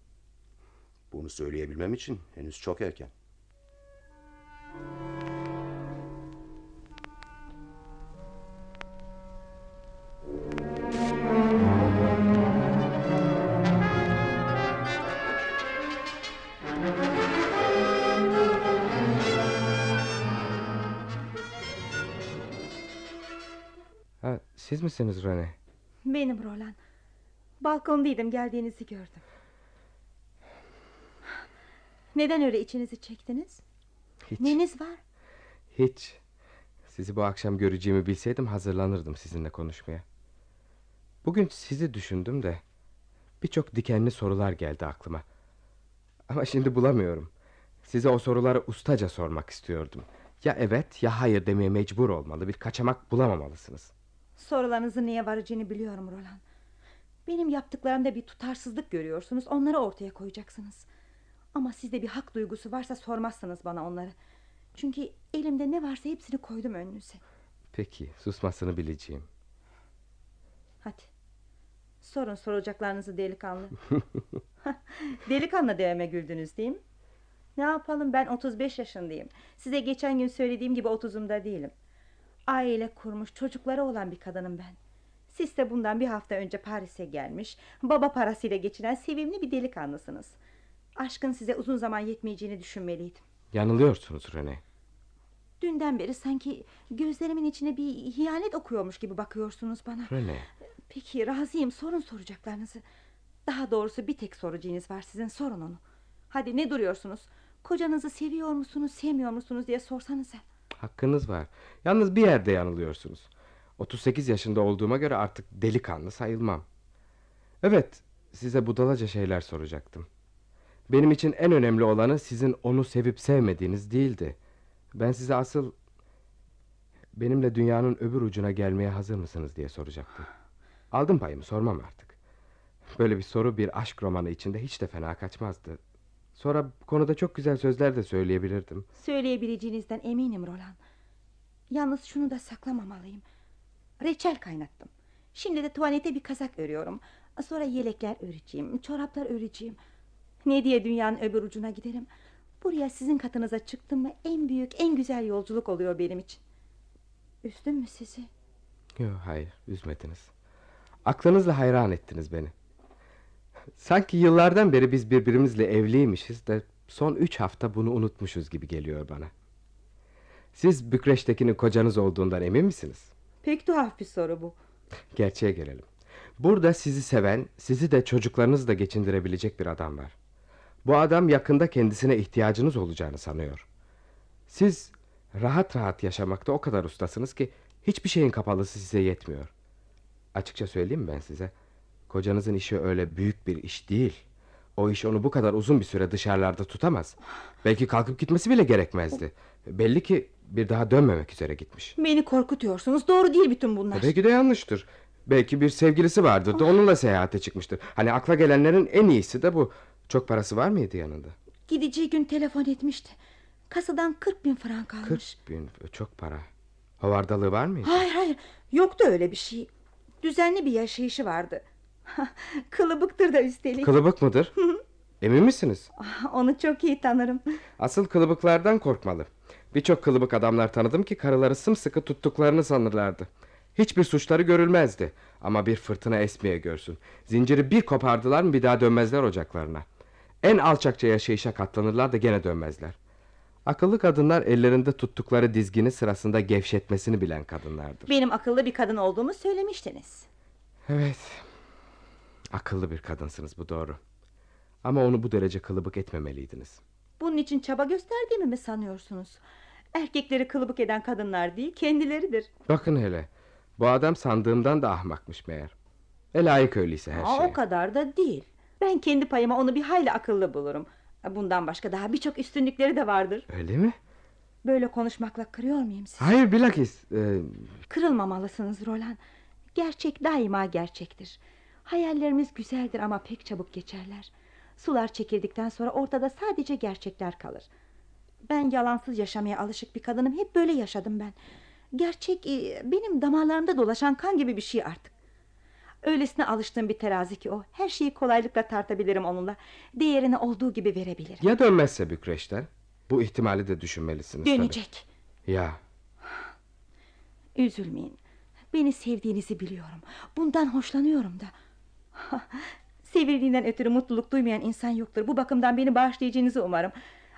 Bunu söyleyebilmem için henüz çok erken. Ha, siz misiniz Rene? Benim Roland. Balkondaydım geldiğinizi gördüm. Neden öyle içinizi çektiniz? Hiç. Neniz var? Hiç. Sizi bu akşam göreceğimi bilseydim hazırlanırdım sizinle konuşmaya. Bugün sizi düşündüm de birçok dikenli sorular geldi aklıma. Ama şimdi bulamıyorum. Size o soruları ustaca sormak istiyordum. Ya evet ya hayır demeye mecbur olmalı. Bir kaçamak bulamamalısınız. Sorularınızın niye varacağını biliyorum Roland. Benim yaptıklarımda bir tutarsızlık görüyorsunuz. Onları ortaya koyacaksınız. Ama sizde bir hak duygusu varsa sormazsınız bana onları. Çünkü elimde ne varsa hepsini koydum önünüze. Peki susmasını bileceğim. Hadi. Sorun soracaklarınızı delikanlı. delikanlı deveme güldünüz değil mi? Ne yapalım ben 35 yaşındayım. Size geçen gün söylediğim gibi 30'umda değilim. Aile kurmuş çocukları olan bir kadınım ben. Siz de bundan bir hafta önce Paris'e gelmiş, baba parasıyla geçinen sevimli bir delikanlısınız. Aşkın size uzun zaman yetmeyeceğini düşünmeliydim. Yanılıyorsunuz Rene. Dünden beri sanki gözlerimin içine bir ihanet okuyormuş gibi bakıyorsunuz bana. Rene. Peki razıyım sorun soracaklarınızı. Daha doğrusu bir tek sorucunuz var sizin sorun onu. Hadi ne duruyorsunuz? Kocanızı seviyor musunuz sevmiyor musunuz diye sorsanıza. Hakkınız var. Yalnız bir yerde yanılıyorsunuz. 38 yaşında olduğuma göre artık delikanlı sayılmam. Evet, size budalaca şeyler soracaktım. Benim için en önemli olanı sizin onu sevip sevmediğiniz değildi. Ben size asıl benimle dünyanın öbür ucuna gelmeye hazır mısınız diye soracaktım. Aldım payımı sormam artık. Böyle bir soru bir aşk romanı içinde hiç de fena kaçmazdı. Sonra bu konuda çok güzel sözler de söyleyebilirdim. Söyleyebileceğinizden eminim Roland. Yalnız şunu da saklamamalıyım. Reçel kaynattım. Şimdi de tuvalete bir kazak örüyorum. Sonra yelekler öreceğim, çoraplar öreceğim. Ne diye dünyanın öbür ucuna giderim? Buraya sizin katınıza çıktım mı en büyük, en güzel yolculuk oluyor benim için. Üzdüm mü sizi? Yok hayır üzmediniz. Aklınızla hayran ettiniz beni. Sanki yıllardan beri biz birbirimizle evliymişiz de son üç hafta bunu unutmuşuz gibi geliyor bana. Siz Bükreş'tekinin kocanız olduğundan emin misiniz? Pek tuhaf bir soru bu. Gerçeğe gelelim. Burada sizi seven, sizi de çocuklarınızı da geçindirebilecek bir adam var. Bu adam yakında kendisine ihtiyacınız olacağını sanıyor. Siz rahat rahat yaşamakta o kadar ustasınız ki hiçbir şeyin kapalısı size yetmiyor. Açıkça söyleyeyim ben size? Kocanızın işi öyle büyük bir iş değil. O iş onu bu kadar uzun bir süre dışarılarda tutamaz. Belki kalkıp gitmesi bile gerekmezdi. Belli ki bir daha dönmemek üzere gitmiş. Beni korkutuyorsunuz. Doğru değil bütün bunlar. Belki de yanlıştır. Belki bir sevgilisi vardır da onunla seyahate çıkmıştır. Hani akla gelenlerin en iyisi de bu. Çok parası var mıydı yanında? Gideceği gün telefon etmişti. Kasadan 40 bin frank almış. 40 bin çok para. Havardalığı var mıydı? Hayır hayır yoktu öyle bir şey. Düzenli bir yaşayışı vardı. Kılıbıktır da üstelik. Kılıbık mıdır? Emin misiniz? Onu çok iyi tanırım. Asıl kılıbıklardan korkmalı. Birçok kılıbık adamlar tanıdım ki karıları sımsıkı tuttuklarını sanırlardı. Hiçbir suçları görülmezdi. Ama bir fırtına esmeye görsün. Zinciri bir kopardılar mı bir daha dönmezler ocaklarına. En alçakça yaşayışa katlanırlar da gene dönmezler. Akıllı kadınlar ellerinde tuttukları dizgini sırasında gevşetmesini bilen kadınlardır. Benim akıllı bir kadın olduğumu söylemiştiniz. Evet. Akıllı bir kadınsınız bu doğru. Ama onu bu derece kılıbık etmemeliydiniz. Bunun için çaba gösterdiğimi mi sanıyorsunuz? Erkekleri kılıbık eden kadınlar değil kendileridir. Bakın hele. Bu adam sandığımdan da ahmakmış meğer. E layık öyleyse her Aa, şeye. o kadar da değil. Ben kendi payıma onu bir hayli akıllı bulurum. Bundan başka daha birçok üstünlükleri de vardır. Öyle mi? Böyle konuşmakla kırıyor muyum sizi? Hayır bilakis. e, Kırılmamalısınız Roland. Gerçek daima gerçektir. Hayallerimiz güzeldir ama pek çabuk geçerler. Sular çekildikten sonra ortada sadece gerçekler kalır. Ben yalansız yaşamaya alışık bir kadınım. Hep böyle yaşadım ben. Gerçek e, benim damarlarımda dolaşan kan gibi bir şey artık. Öylesine alıştığım bir terazi ki o. Her şeyi kolaylıkla tartabilirim onunla. Değerini olduğu gibi verebilirim. ya dönmezse Bükreş'ten? Bu ihtimali de düşünmelisiniz tabii. Dönecek. Ya Üzülmeyin. Beni sevdiğinizi biliyorum. Bundan hoşlanıyorum da. Sevildiğinden ötürü mutluluk duymayan insan yoktur. Bu bakımdan beni bağışlayacağınızı umarım.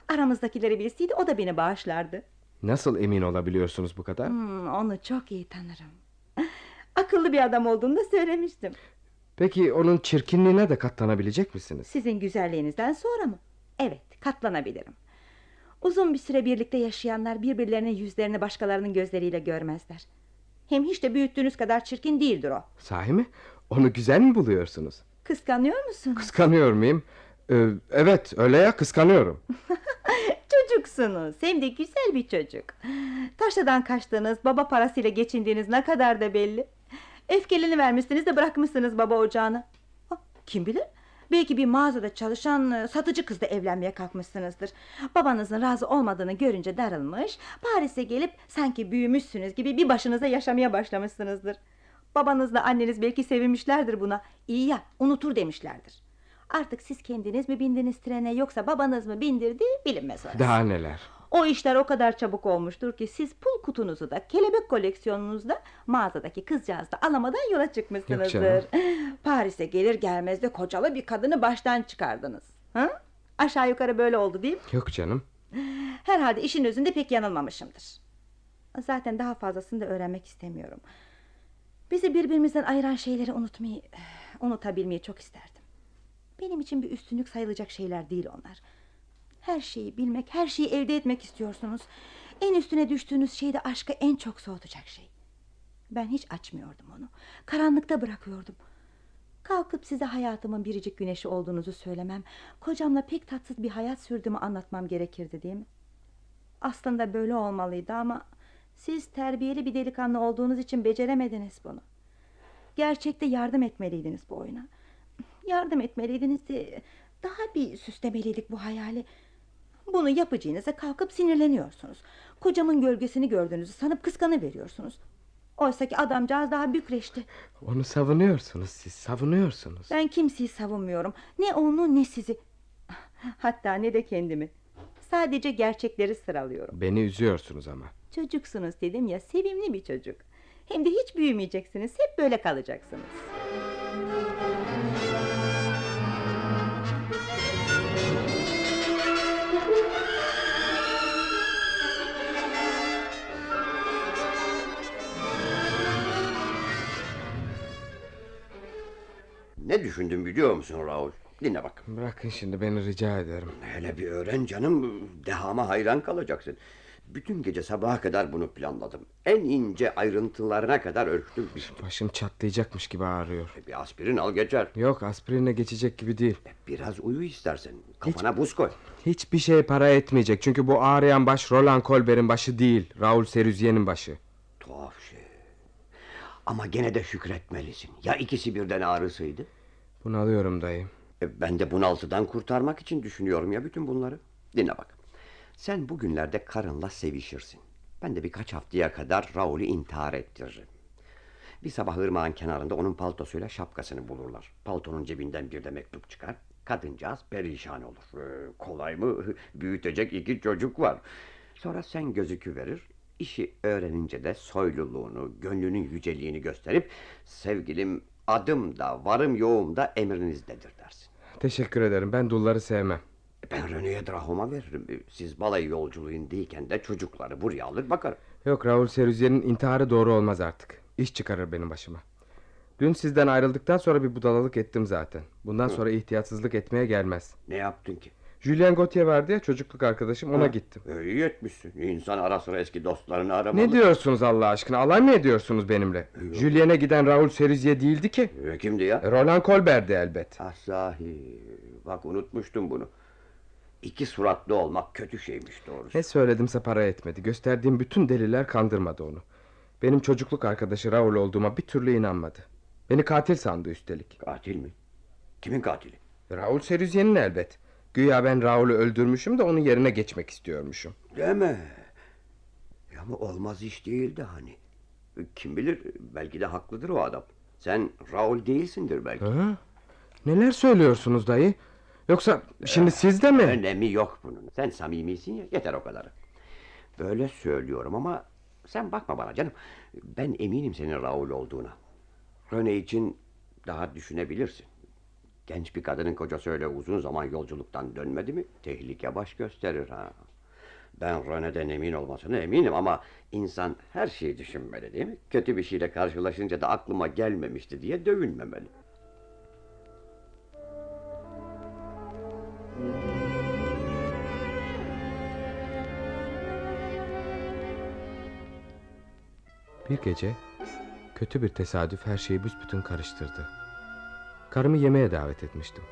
Aramızdakileri bilseydi o da beni bağışlardı. nasıl emin olabiliyorsunuz bu kadar? Hmm, onu çok iyi tanırım. Akıllı bir adam olduğunu da söylemiştim. Peki onun çirkinliğine de katlanabilecek misiniz? Sizin güzelliğinizden sonra mı? Evet, katlanabilirim. Uzun bir süre birlikte yaşayanlar birbirlerinin yüzlerini başkalarının gözleriyle görmezler. Hem hiç de büyüttüğünüz kadar çirkin değildir o. Sahi mi? Onu güzel mi buluyorsunuz? Kıskanıyor musunuz? Kıskanıyor muyum? Ee, evet öyle ya kıskanıyorum. Çocuksunuz. Hem de güzel bir çocuk. Taşladan kaçtığınız, baba parasıyla geçindiğiniz ne kadar da belli. Öfkelini vermişsiniz de bırakmışsınız baba ocağını. Ha, Kim bilir? Belki bir mağazada çalışan e, satıcı kızla evlenmeye kalkmışsınızdır. Babanızın razı olmadığını görünce darılmış, Paris'e gelip sanki büyümüşsünüz gibi bir başınıza yaşamaya başlamışsınızdır. Babanızla anneniz belki sevinmişlerdir buna. İyi ya, unutur demişlerdir. Artık siz kendiniz mi bindiniz trene yoksa babanız mı bindirdi bilinmez orası. Daha neler. O işler o kadar çabuk olmuştur ki siz pul kutunuzu da kelebek koleksiyonunuzda mağazadaki kızcağızı da alamadan yola çıkmışsınızdır. Paris'e gelir gelmez de kocalı bir kadını baştan çıkardınız. Ha? Aşağı yukarı böyle oldu değil mi? Yok canım. Herhalde işin özünde pek yanılmamışımdır. Zaten daha fazlasını da öğrenmek istemiyorum. Bizi birbirimizden ayıran şeyleri unutmayı, unutabilmeyi çok isterdim. Benim için bir üstünlük sayılacak şeyler değil onlar. Her şeyi bilmek, her şeyi elde etmek istiyorsunuz. En üstüne düştüğünüz şey de aşkı en çok soğutacak şey. Ben hiç açmıyordum onu. Karanlıkta bırakıyordum. Kalkıp size hayatımın biricik güneşi olduğunuzu söylemem... ...kocamla pek tatsız bir hayat sürdüğümü anlatmam gerekirdi değil mi? Aslında böyle olmalıydı ama... ...siz terbiyeli bir delikanlı olduğunuz için beceremediniz bunu. Gerçekte yardım etmeliydiniz bu oyuna. Yardım etmeliydiniz de... ...daha bir süslemeliydik bu hayali. Bunu yapacağınıza kalkıp sinirleniyorsunuz. Kocamın gölgesini gördüğünüzü sanıp kıskanıveriyorsunuz. Oysa ki adamcağız daha bükreşti. Onu savunuyorsunuz siz savunuyorsunuz. Ben kimseyi savunmuyorum. Ne onu ne sizi. Hatta ne de kendimi. Sadece gerçekleri sıralıyorum. Beni üzüyorsunuz ama. Çocuksunuz dedim ya sevimli bir çocuk. Hem de hiç büyümeyeceksiniz. Hep böyle kalacaksınız. Ne düşündüm biliyor musun Raul? Dinle bak. Bırakın şimdi beni rica ederim. Hele bir öğren canım. Dehama hayran kalacaksın. Bütün gece sabaha kadar bunu planladım. En ince ayrıntılarına kadar ölçtüm biçtim. Başım çatlayacakmış gibi ağrıyor. Bir aspirin al geçer. Yok aspirine geçecek gibi değil. Biraz uyu istersen. Kafana buz koy. Hiçbir şey para etmeyecek. Çünkü bu ağrıyan baş Roland Colbert'in başı değil. Raul Seruzier'in başı. Tuhaf şey. Ama gene de şükretmelisin. Ya ikisi birden ağrısıydı? Bunalıyorum dayı. E, Ben de bunaltıdan kurtarmak için düşünüyorum ya bütün bunları. Dinle bak. Sen bugünlerde karınla sevişirsin. Ben de birkaç haftaya kadar Raul'ü intihar ettiririm. Bir sabah ırmağın kenarında onun paltosuyla şapkasını bulurlar. Paltonun cebinden bir de mektup çıkar. Kadıncağız perişan olur. Ee, kolay mı? Büyütecek iki çocuk var. Sonra sen gözükü verir. İşi öğrenince de soyluluğunu, gönlünün yüceliğini gösterip... ...sevgilim adım da varım yoğum da emrinizdedir dersin. Teşekkür ederim. Ben dulları sevmem. Ben René'ye Drahom'a veririm. Siz balayı yolculuğundayken de çocukları buraya alır bakarım. Yok Raul Seruzier'in intiharı doğru olmaz artık. İş çıkarır benim başıma. Dün sizden ayrıldıktan sonra bir budalalık ettim zaten. Bundan sonra ihtiyatsızlık etmeye gelmez. Ne yaptın ki? Julien Gauthier vardı ya çocukluk arkadaşım ona Ha, gittim. e, iyi etmişsin. İnsan ara sıra eski dostlarını aramalı. Ne diyorsunuz Allah aşkına? Alay mı ediyorsunuz benimle? Julien'e giden Raul Seruzier değildi ki. E, kimdi ya? E, Roland Colbert'di elbet. Ah sahi. Bak unutmuştum bunu. İki suratlı olmak kötü şeymiş doğrusu. Ne söyledimse para etmedi. Gösterdiğim bütün deliller kandırmadı onu. Benim çocukluk arkadaşı Raul olduğuma bir türlü inanmadı. Beni katil sandı üstelik. Katil mi? Kimin katili? Raul Seruzier'in elbet. Güya ben Raul'ü öldürmüşüm de onun yerine geçmek istiyormuşum. Deme. Ya ama olmaz iş değildi hani. Kim bilir belki de haklıdır o adam. Sen Raul değilsindir belki. Ha? Neler söylüyorsunuz dayı? Yoksa şimdi siz de mi? Önemi yok bunun. Sen samimisin ya yeter o kadar. Böyle söylüyorum ama sen bakma bana canım. Ben eminim senin Raul olduğuna. Rene için daha düşünebilirsin. Genç bir kadının kocası öyle uzun zaman yolculuktan dönmedi mi tehlike baş gösterir ha. Ben Rene'den emin olmasına eminim ama insan her şeyi düşünmeli değil mi? Kötü bir şeyle karşılaşınca da aklıma gelmemişti diye dövünmemeli. Bir gece kötü bir tesadüf her şeyi büsbütün karıştırdı. Karımı yemeğe davet etmiştim.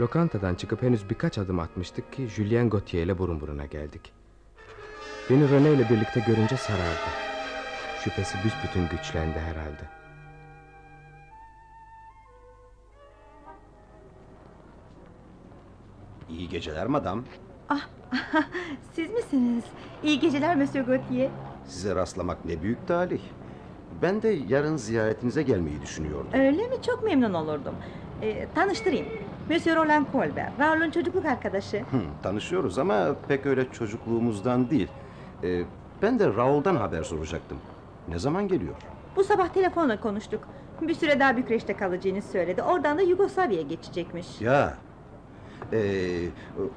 Lokantadan çıkıp henüz birkaç adım atmıştık ki Julien Gauthier ile burun buruna geldik. Beni Rene ile birlikte görünce sarardı. Şüphesi büsbütün güçlendi herhalde. İyi geceler madam. Ah, siz misiniz? İyi geceler Monsieur Gauthier. Size rastlamak ne büyük talih. Ben de yarın ziyaretinize gelmeyi düşünüyordum. Öyle mi? Çok memnun olurdum. Ee, tanıştırayım. Monsieur Roland Colbert, Raoul'un çocukluk arkadaşı. Hı, tanışıyoruz ama pek öyle çocukluğumuzdan değil. Ee, ben de Raul'dan haber soracaktım. Ne zaman geliyor? Bu sabah telefonla konuştuk. Bir süre daha Bükreş'te kalacağını söyledi. Oradan da Yugoslavya'ya geçecekmiş. Ya, ee,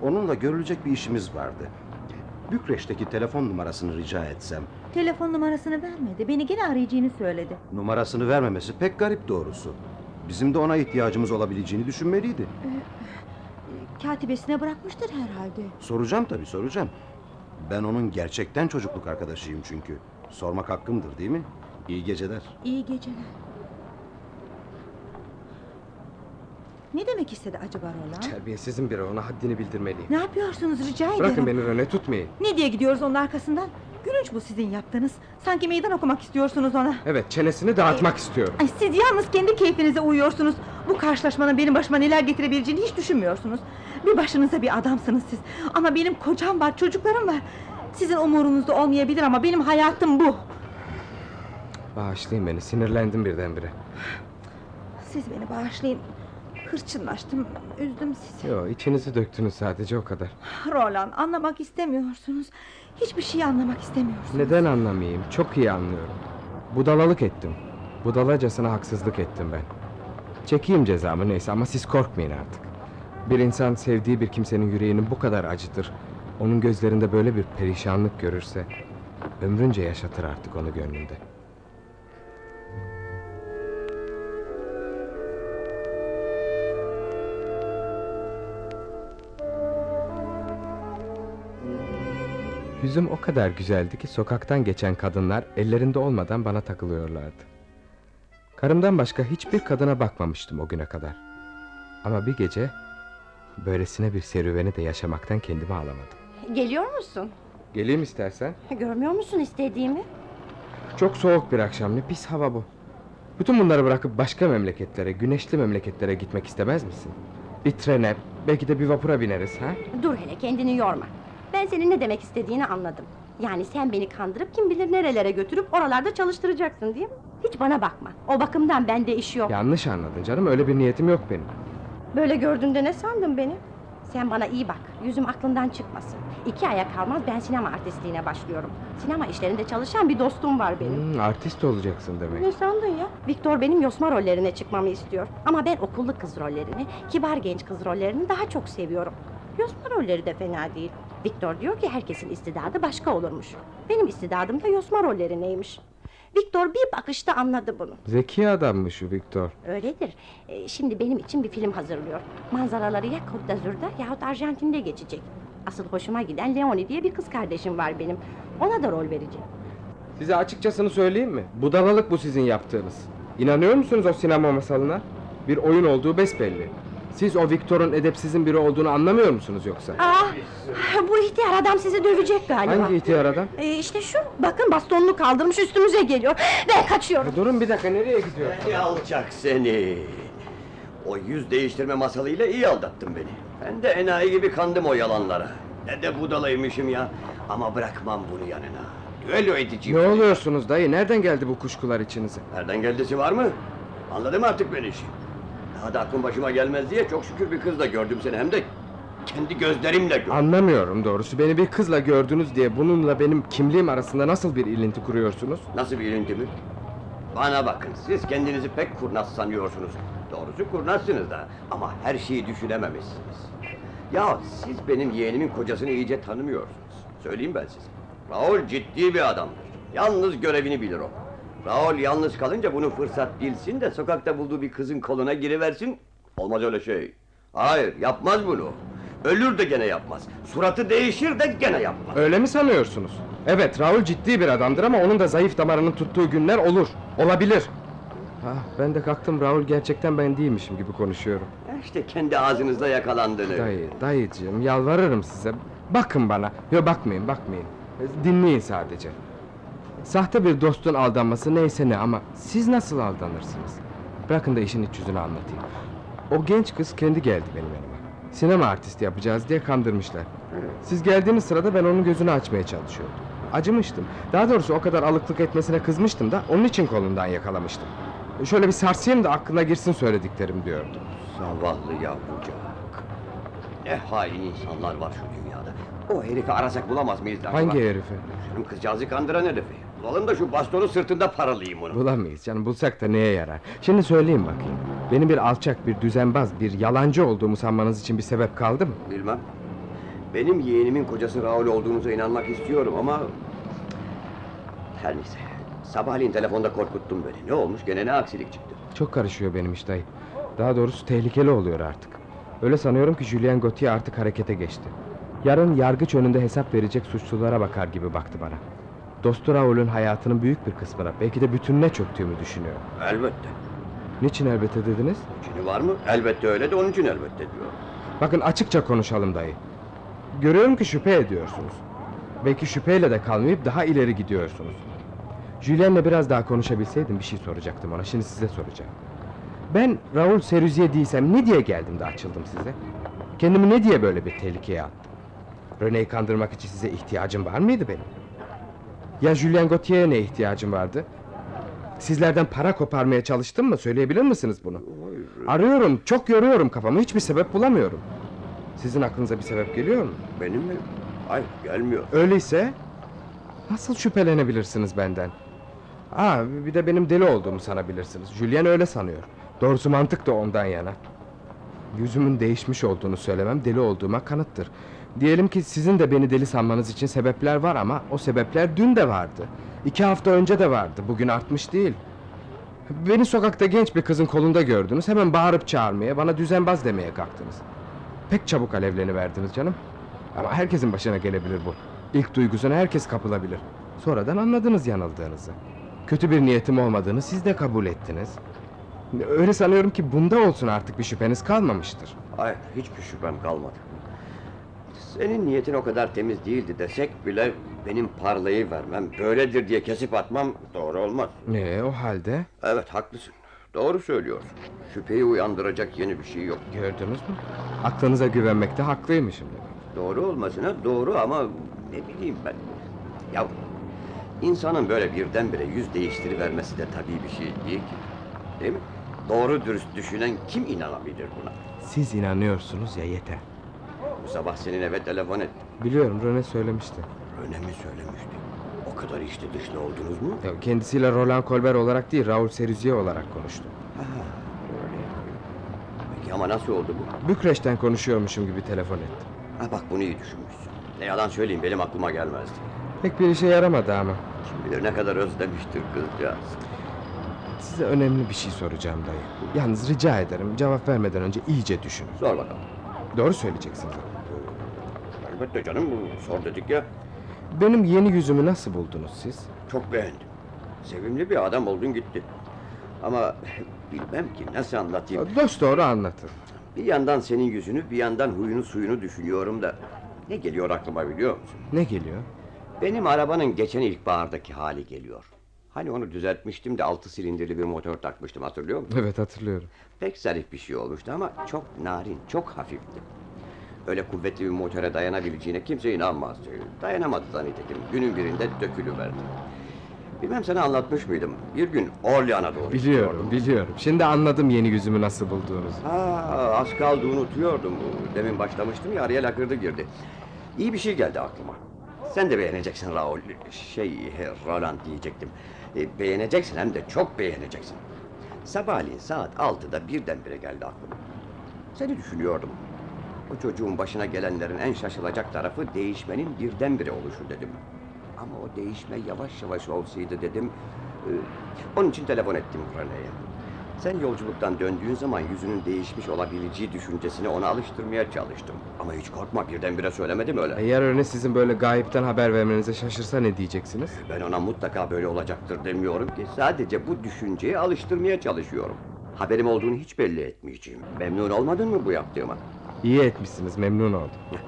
onunla görülecek bir işimiz vardı. Bükreş'teki telefon numarasını rica etsem. Telefon numarasını vermedi. Beni gene arayacağını söyledi. Numarasını vermemesi pek garip doğrusu. Bizim de ona ihtiyacımız olabileceğini düşünmeliydi. Katibesine bırakmıştır herhalde. Soracağım tabii soracağım. Ben onun gerçekten çocukluk arkadaşıyım çünkü. Sormak hakkımdır değil mi? İyi geceler. İyi geceler. Ne demek istedi acaba Roland? Terbiyesizin biri ona haddini bildirmeliyim. Ne yapıyorsunuz rica ederim. Bırakın beni Rene tutmayın. Ne diye gidiyoruz onun arkasından? Gülünç bu sizin yaptığınız. Sanki meydan okumak istiyorsunuz ona. Evet çenesini dağıtmak istiyorum. Ay, siz yalnız kendi keyfinize uyuyorsunuz. Bu karşılaşmanın benim başıma neler getirebileceğini hiç düşünmüyorsunuz. Bir başınıza bir adamsınız siz. Ama benim kocam var, çocuklarım var. Sizin umurunuzda olmayabilir ama benim hayatım bu. Bağışlayın beni sinirlendim birdenbire. Siz beni bağışlayın. Hırçınlaştım, üzdüm sizi. Yo içinizi döktünüz sadece o kadar. Roland anlamak istemiyorsunuz. Hiçbir şey anlamak istemiyorsunuz. Neden anlamayayım? Çok iyi anlıyorum. Budalalık ettim. Budalacasına haksızlık ettim ben. Çekeyim cezamı neyse ama siz korkmayın artık. Bir insan sevdiği bir kimsenin yüreğini bu kadar acıtır. Onun gözlerinde böyle bir perişanlık görürse... ...ömrünce yaşatır artık onu gönlünde. Yüzüm o kadar güzeldi ki sokaktan geçen kadınlar ellerinde olmadan bana takılıyorlardı. Karımdan başka hiçbir kadına bakmamıştım o güne kadar. Ama bir gece böylesine bir serüveni de yaşamaktan kendimi alamadım. Geliyor musun? Geleyim istersen. Görmüyor musun istediğimi? Çok soğuk bir akşam ne pis hava bu. Bütün bunları bırakıp başka memleketlere, güneşli memleketlere gitmek istemez misin? Bir trene, belki de bir vapura bineriz ha? Dur hele kendini yorma. Ben senin ne demek istediğini anladım. Yani sen beni kandırıp kim bilir nerelere götürüp oralarda çalıştıracaksın değil mi? Hiç bana bakma. O bakımdan bende iş yok. Yanlış anladın canım öyle bir niyetim yok benim. Böyle gördüğünde ne sandın beni? Sen bana iyi bak. Yüzüm aklından çıkmasın. İki aya kalmaz ben sinema artistliğine başlıyorum. Sinema işlerinde çalışan bir dostum var benim. Hmm, artist olacaksın demek. Ne sandın ya? Viktor benim yosma rollerine çıkmamı istiyor. Ama ben okullu kız rollerini, kibar genç kız rollerini daha çok seviyorum. Yosma rolleri de fena değil. Viktor diyor ki herkesin istidadı başka olurmuş. Benim istidadım da yosma rolleri neymiş? Viktor bir bakışta anladı bunu. Zeki adammış şu Viktor. Öyledir. Ee, şimdi benim için bir film hazırlıyor. Manzaraları ya Côte d'Azur'da yahut Arjantin'de geçecek. Asıl hoşuma giden Leonie diye bir kız kardeşim var benim. Ona da rol vereceğim. Size açıkçasını söyleyeyim mi? Budalalık bu sizin yaptığınız. İnanıyor musunuz o sinema masalına? Bir oyun olduğu besbelli. Siz o Viktor'un edepsizin biri olduğunu anlamıyor musunuz yoksa? Aa, bu ihtiyar adam sizi dövecek galiba. Hangi ihtiyar adam? Ee, işte şu, bakın bastonunu kaldırmış üstümüze geliyor. Ben kaçıyorum. Durun bir dakika nereye gidiyor? Seni alçak seni. O yüz değiştirme masalıyla iyi aldattın beni. Ben de enayi gibi kandım o yalanlara. Ne de budalaymışım ya. Ama bırakmam bunu yanına. Düello edeceğim. Ne oluyorsunuz dayı? Nereden geldi bu kuşkular içinize? Nereden geldisi var mı? Anladın mı artık beni işi? Daha da aklım başıma gelmez diye çok şükür bir kızla gördüm seni hem de kendi gözlerimle gördüm. Anlamıyorum doğrusu. Beni bir kızla gördünüz diye bununla benim kimliğim arasında nasıl bir ilinti kuruyorsunuz? Nasıl bir ilinti mi? Bana bakın siz kendinizi pek kurnaz sanıyorsunuz. Doğrusu kurnazsınız da ama her şeyi düşünememişsiniz. Ya siz benim yeğenimin kocasını iyice tanımıyorsunuz. Söyleyeyim ben size. Raul ciddi bir adamdır. Yalnız görevini bilir o. Raul yalnız kalınca bunu fırsat bilsin de sokakta bulduğu bir kızın koluna giriversin. Olmaz öyle şey. Hayır yapmaz bunu. Ölür de gene yapmaz. Suratı değişir de gene yapmaz. Öyle mi sanıyorsunuz? Evet Raul ciddi bir adamdır ama onun da zayıf damarının tuttuğu günler olur. Olabilir. Ah, ben de kalktım Raul gerçekten ben değilmişim gibi konuşuyorum. İşte kendi ağzınızda yakalandığını. Dayı, dayıcığım yalvarırım size. Bakın bana. Yok bakmayın, bakmayın. Dinleyin sadece. Sahte bir dostun aldanması neyse ne ama siz nasıl aldanırsınız? Bırakın da işin iç yüzünü anlatayım. O genç kız kendi geldi benim yanıma. Sinema artisti yapacağız diye kandırmışlar. Siz geldiğiniz sırada ben onun gözünü açmaya çalışıyordum. Acımıştım. Daha doğrusu o kadar alıklık etmesine kızmıştım da onun için kolundan yakalamıştım. Şöyle bir sarsayım da aklına girsin söylediklerim diyordum. Zavallı yavrucak. Ne hain insanlar var şu dünyada. O herifi arasak bulamaz mıyız? Hangi herifi? Canım kızcağızı kandıran herifi. Bulalım da şu bastonu sırtında paralayayım onu. Bulamayız canım bulsak da neye yarar? Şimdi söyleyin bakayım. Benim bir alçak, bir düzenbaz, bir yalancı olduğumu sanmanız için bir sebep kaldı mı? Bilmem. Benim yeğenimin kocası Raul olduğunuza inanmak istiyorum ama... Her neyse. Sabahleyin telefonda korkuttun beni. Ne olmuş gene ne aksilik çıktı. Çok karışıyor benim iş dayı. Daha doğrusu tehlikeli oluyor artık. Öyle sanıyorum ki Julien Gauthier artık harekete geçti. Yarın yargıç önünde hesap verecek suçlulara bakar gibi baktı bana. Dostu Raul'ün hayatının büyük bir kısmına, belki de bütününe çöktüğümü düşünüyor. Elbette. Niçin elbette dediniz? Şimdi var mı? Elbette öyle de onun için elbette diyor. Bakın açıkça konuşalım dayı. Görüyorum ki şüphe ediyorsunuz. Belki şüpheyle de kalmayıp daha ileri gidiyorsunuz. Julien'le biraz daha konuşabilseydim bir şey soracaktım ona. Şimdi size soracağım. Ben Raul Serüziye değilsem ne diye geldim de açıldım size? Kendimi ne diye böyle bir tehlikeye attım? René'yi kandırmak için size ihtiyacım var mıydı benim? Ya Julien Gautier'e ne ihtiyacım vardı? Sizlerden para koparmaya çalıştım mı? Söyleyebilir misiniz bunu? Arıyorum, çok yoruyorum kafamı. Hiçbir sebep bulamıyorum. Sizin aklınıza bir sebep geliyor mu? Benim mi? Hayır gelmiyor. Öyleyse nasıl şüphelenebilirsiniz benden? Aa, bir de benim deli olduğumu sanabilirsiniz. Julien öyle sanıyor. Doğrusu mantık da ondan yana. Yüzümün değişmiş olduğunu söylemem deli olduğuma kanıttır. Diyelim ki sizin de beni deli sanmanız için sebepler var ama o sebepler dün de vardı. İki hafta önce de vardı. Bugün artmış değil. Beni sokakta genç bir kızın kolunda gördünüz. Hemen bağırıp çağırmaya, bana düzenbaz demeye kalktınız. Pek çabuk alevleniverdiniz canım. Ama herkesin başına gelebilir bu. İlk duygusuna herkes kapılabilir. Sonradan anladınız yanıldığınızı. Kötü bir niyetim olmadığını siz de kabul ettiniz. Öyle sanıyorum ki bunda olsun artık bir şüpheniz kalmamıştır. Hayır hiçbir şüphem kalmadı. Senin niyetin o kadar temiz değildi desek bile benim parlayı vermem, böyledir diye kesip atmam doğru olmaz. Ne o halde? Evet haklısın. Doğru söylüyorsun. Şüpheyi uyandıracak yeni bir şey yok. Gördünüz mü? Aklınıza güvenmekte haklıymışım. Doğru olmasına doğru ama ne bileyim ben. Ya insanın böyle birdenbire yüz değiştirivermesi de tabii bir şey değil ki. Değil mi? Doğru dürüst düşünen kim inanabilir buna? Siz inanıyorsunuz ya yeter. Sabah senin eve telefon ettim. Biliyorum Rene söylemişti. Öyle mi söylemişti? O kadar içli dışlı oldunuz mu? Ya kendisiyle Roland Colbert olarak değil Raul Serüziye olarak konuştu. Ha, öyle. Peki ama nasıl oldu bu? Bükreş'ten konuşuyormuşum gibi telefon ettim. Ha bak bunu iyi düşünmüşsün. Ne yalan söyleyeyim benim aklıma gelmezdi. Pek bir işe yaramadı ama. Kim bilir ne kadar özlemiştir kızcağız. Size önemli bir şey soracağım dayı. Yalnız rica ederim cevap vermeden önce iyice düşünün. Sor bakalım. Doğru söyleyeceksiniz. Elbette canım sor dedik ya. Benim yeni yüzümü nasıl buldunuz siz? Çok beğendim. Sevimli bir adam oldun gitti. Ama bilmem ki nasıl anlatayım. Dost doğru anlatın. Bir yandan senin yüzünü bir yandan huyunu suyunu düşünüyorum da. Ne geliyor aklıma biliyor musun? Ne geliyor? Benim arabanın geçen ilkbahardaki hali geliyor. Hani onu düzeltmiştim de altı silindirli bir motor takmıştım hatırlıyor musun? Evet hatırlıyorum. Pek zarif bir şey olmuştu ama çok narin, çok hafifti. Öyle kuvvetli bir motora dayanabileceğine kimse inanmazdı. Dayanamadı da nitekim. Günün birinde dökülüverdi. Bilmem sana anlatmış mıydım? Bir gün Orlean'a doğru Biliyorum, gidiyordum. biliyorum. Şimdi anladım yeni yüzümü nasıl bulduğunuzu. Ha, az kaldı unutuyordum. Demin başlamıştım ya araya lakırdı girdi. İyi bir şey geldi aklıma. Sen de beğeneceksin Raul. Şey, Roland diyecektim. E, beğeneceksin hem de çok beğeneceksin. Sabahleyin saat altıda birdenbire geldi aklıma. Seni düşünüyordum. O çocuğun başına gelenlerin en şaşılacak tarafı değişmenin birdenbire oluşu dedim. Ama o değişme yavaş yavaş olsaydı dedim. e, onun için telefon ettim Rene'ye. Sen yolculuktan döndüğün zaman yüzünün değişmiş olabileceği düşüncesini ona alıştırmaya çalıştım. Ama hiç korkma birdenbire söylemedim öyle. Eğer öyle sizin böyle gayipten haber vermenize şaşırsa ne diyeceksiniz? Ben ona mutlaka böyle olacaktır demiyorum ki. Sadece bu düşünceye alıştırmaya çalışıyorum. Haberim olduğunu hiç belli etmeyeceğim. Memnun olmadın mı bu yaptığıma? İyi etmişsiniz, memnun oldum.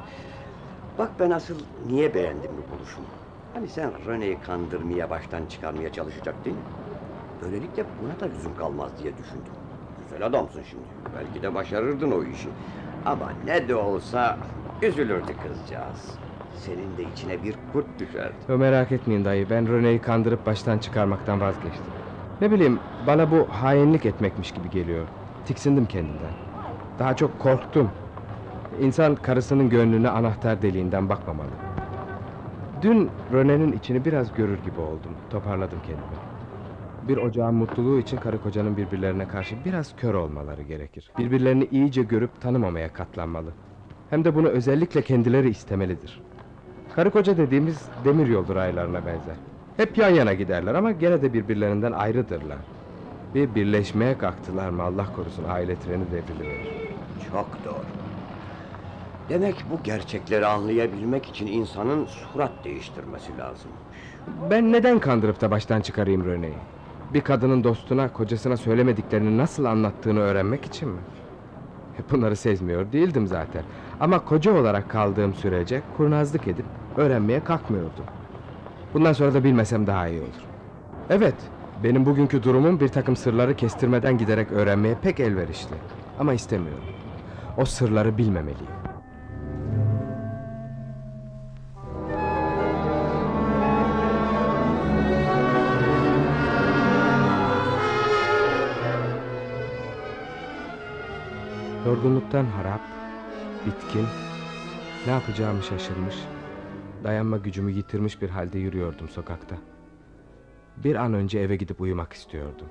Bak ben asıl niye beğendim bu buluşumu. Hani sen Rene'yi kandırmaya baştan çıkarmaya çalışacaktın. Böylelikle buna da lüzum kalmaz diye düşündüm. Güzel adamsın şimdi. Belki de başarırdın o işi. Ama ne de olsa üzülürdü kızcağız. Senin de içine bir kurt düşerdi. Yo, merak etmeyin dayı ben Röne'yi kandırıp baştan çıkarmaktan vazgeçtim. Ne bileyim bana bu hainlik etmekmiş gibi geliyor. Tiksindim kendimden. Daha çok korktum. İnsan karısının gönlüne anahtar deliğinden bakmamalı. Dün Röne'nin içini biraz görür gibi oldum. Toparladım kendimi. Bir ocağın mutluluğu için karı kocanın birbirlerine karşı biraz kör olmaları gerekir. Birbirlerini iyice görüp tanımamaya katlanmalı. Hem de bunu özellikle kendileri istemelidir. Karı koca dediğimiz demir yoldur aylarına benzer. Hep yan yana giderler ama gene de birbirlerinden ayrıdırlar. Bir birleşmeye kalktılar mı Allah korusun aile treni devriliverir. Çok doğru. Demek bu gerçekleri anlayabilmek için insanın surat değiştirmesi lazım. Ben neden kandırıp da baştan çıkarayım Röne'yi? Bir kadının dostuna, kocasına söylemediklerini nasıl anlattığını öğrenmek için mi? Bunları sezmiyor değildim zaten. Ama koca olarak kaldığım sürece kurnazlık edip öğrenmeye kalkmıyordum. Bundan sonra da bilmesem daha iyi olur. Evet, benim bugünkü durumum bir takım sırları kestirmeden giderek öğrenmeye pek elverişli. Ama istemiyorum. O sırları bilmemeliyim. Yorgunluktan harap, bitkin, ne yapacağımı şaşırmış, dayanma gücümü yitirmiş bir halde yürüyordum sokakta. Bir an önce eve gidip uyumak istiyordum.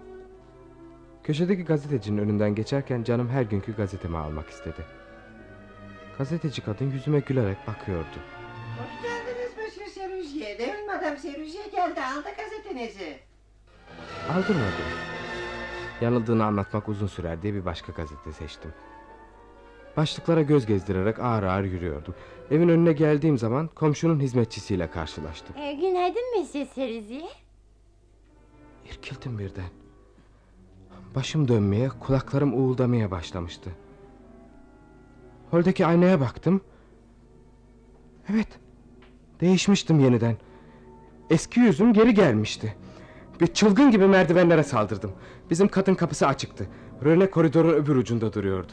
Köşedeki gazetecinin önünden geçerken canım her günkü gazetemi almak istedi. Gazeteci kadın yüzüme gülerek bakıyordu. Hoş geldiniz Monsieur Seruzye. Demin Madame Seruzye geldi aldı gazetenizi. Aldırmadım. Yanıldığını anlatmak uzun sürer diye bir başka gazete seçtim. Başlıklara göz gezdirerek ağır ağır yürüyordum. Evin önüne geldiğim zaman komşunun hizmetçisiyle karşılaştım. Ee, günaydın Monsieur Seriziye. İrkildim birden. Başım dönmeye, kulaklarım uğuldamaya başlamıştı. Holdeki aynaya baktım. Evet, değişmiştim yeniden. Eski yüzüm geri gelmişti. Bir çılgın gibi merdivenlere saldırdım. Bizim katın kapısı açıktı. Röne koridorun öbür ucunda duruyordu.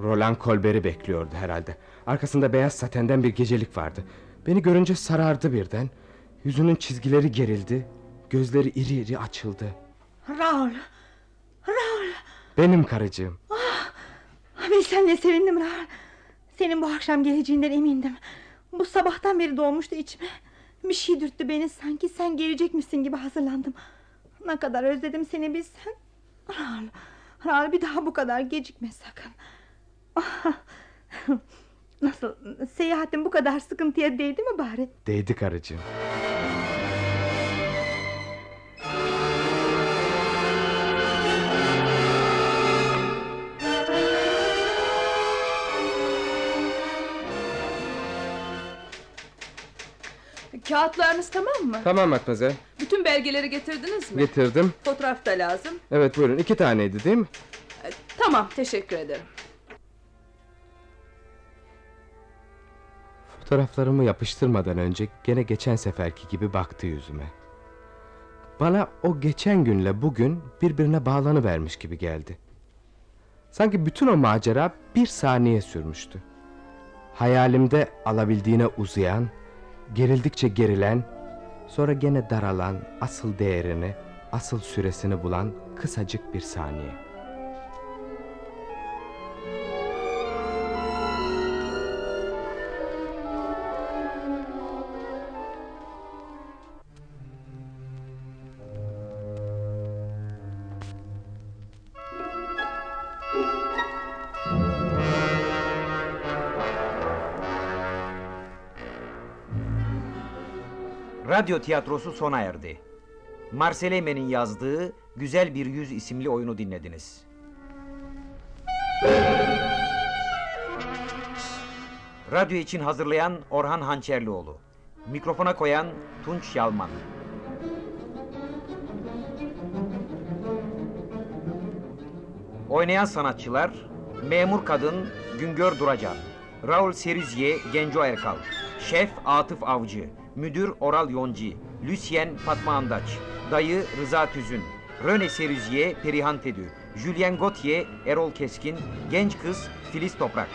Roland Colbert'i bekliyordu herhalde. Arkasında beyaz satenden bir gecelik vardı. Beni görünce sarardı birden. Yüzünün çizgileri gerildi. Gözleri iri iri açıldı. Raul. Raul. Benim karıcığım. Bilsen ne sevindim Raul. Senin bu akşam geleceğinden emindim. Bu sabahtan beri doğmuştu içime. Bir şey dürttü beni sanki sen gelecekmişsin gibi hazırlandım. Ne kadar özledim seni bilsen. Raul, Raul bir daha bu kadar gecikme sakın. Nasıl seyahatin bu kadar sıkıntıya değdi mi bari? Değdi karıcığım. Kağıtlarınız tamam mı? Tamam Matmazel. Bütün belgeleri getirdiniz mi? Getirdim. Fotoğraf da lazım. Evet buyurun iki taneydi değil mi? Tamam teşekkür ederim. Fotoğraflarımı yapıştırmadan önce gene geçen seferki gibi baktı yüzüme. Bana o geçen günle bugün birbirine bağlanıvermiş gibi geldi. Sanki bütün o macera bir saniye sürmüştü. Hayalimde alabildiğine uzayan, gerildikçe gerilen, sonra gene daralan, asıl değerini, asıl süresini bulan kısacık bir saniye. Radyo tiyatrosu sona erdi. Marcel Eymen'in yazdığı Güzel Bir Yüz isimli oyunu dinlediniz. Radyo için hazırlayan Orhan Hançerlioğlu. Mikrofona koyan Tunç Yalman. Oynayan sanatçılar Memur Kadın Güngör Duracan Raul Seruzye Genco Erkal Şef Atıf Avcı Müdür Oral Yonci Lucien Fatma Andaç Dayı Rıza Tüzün Röne Seruzye Perihan Tedü Julien Gauthier, Erol Keskin, genç kız Filiz Toprak.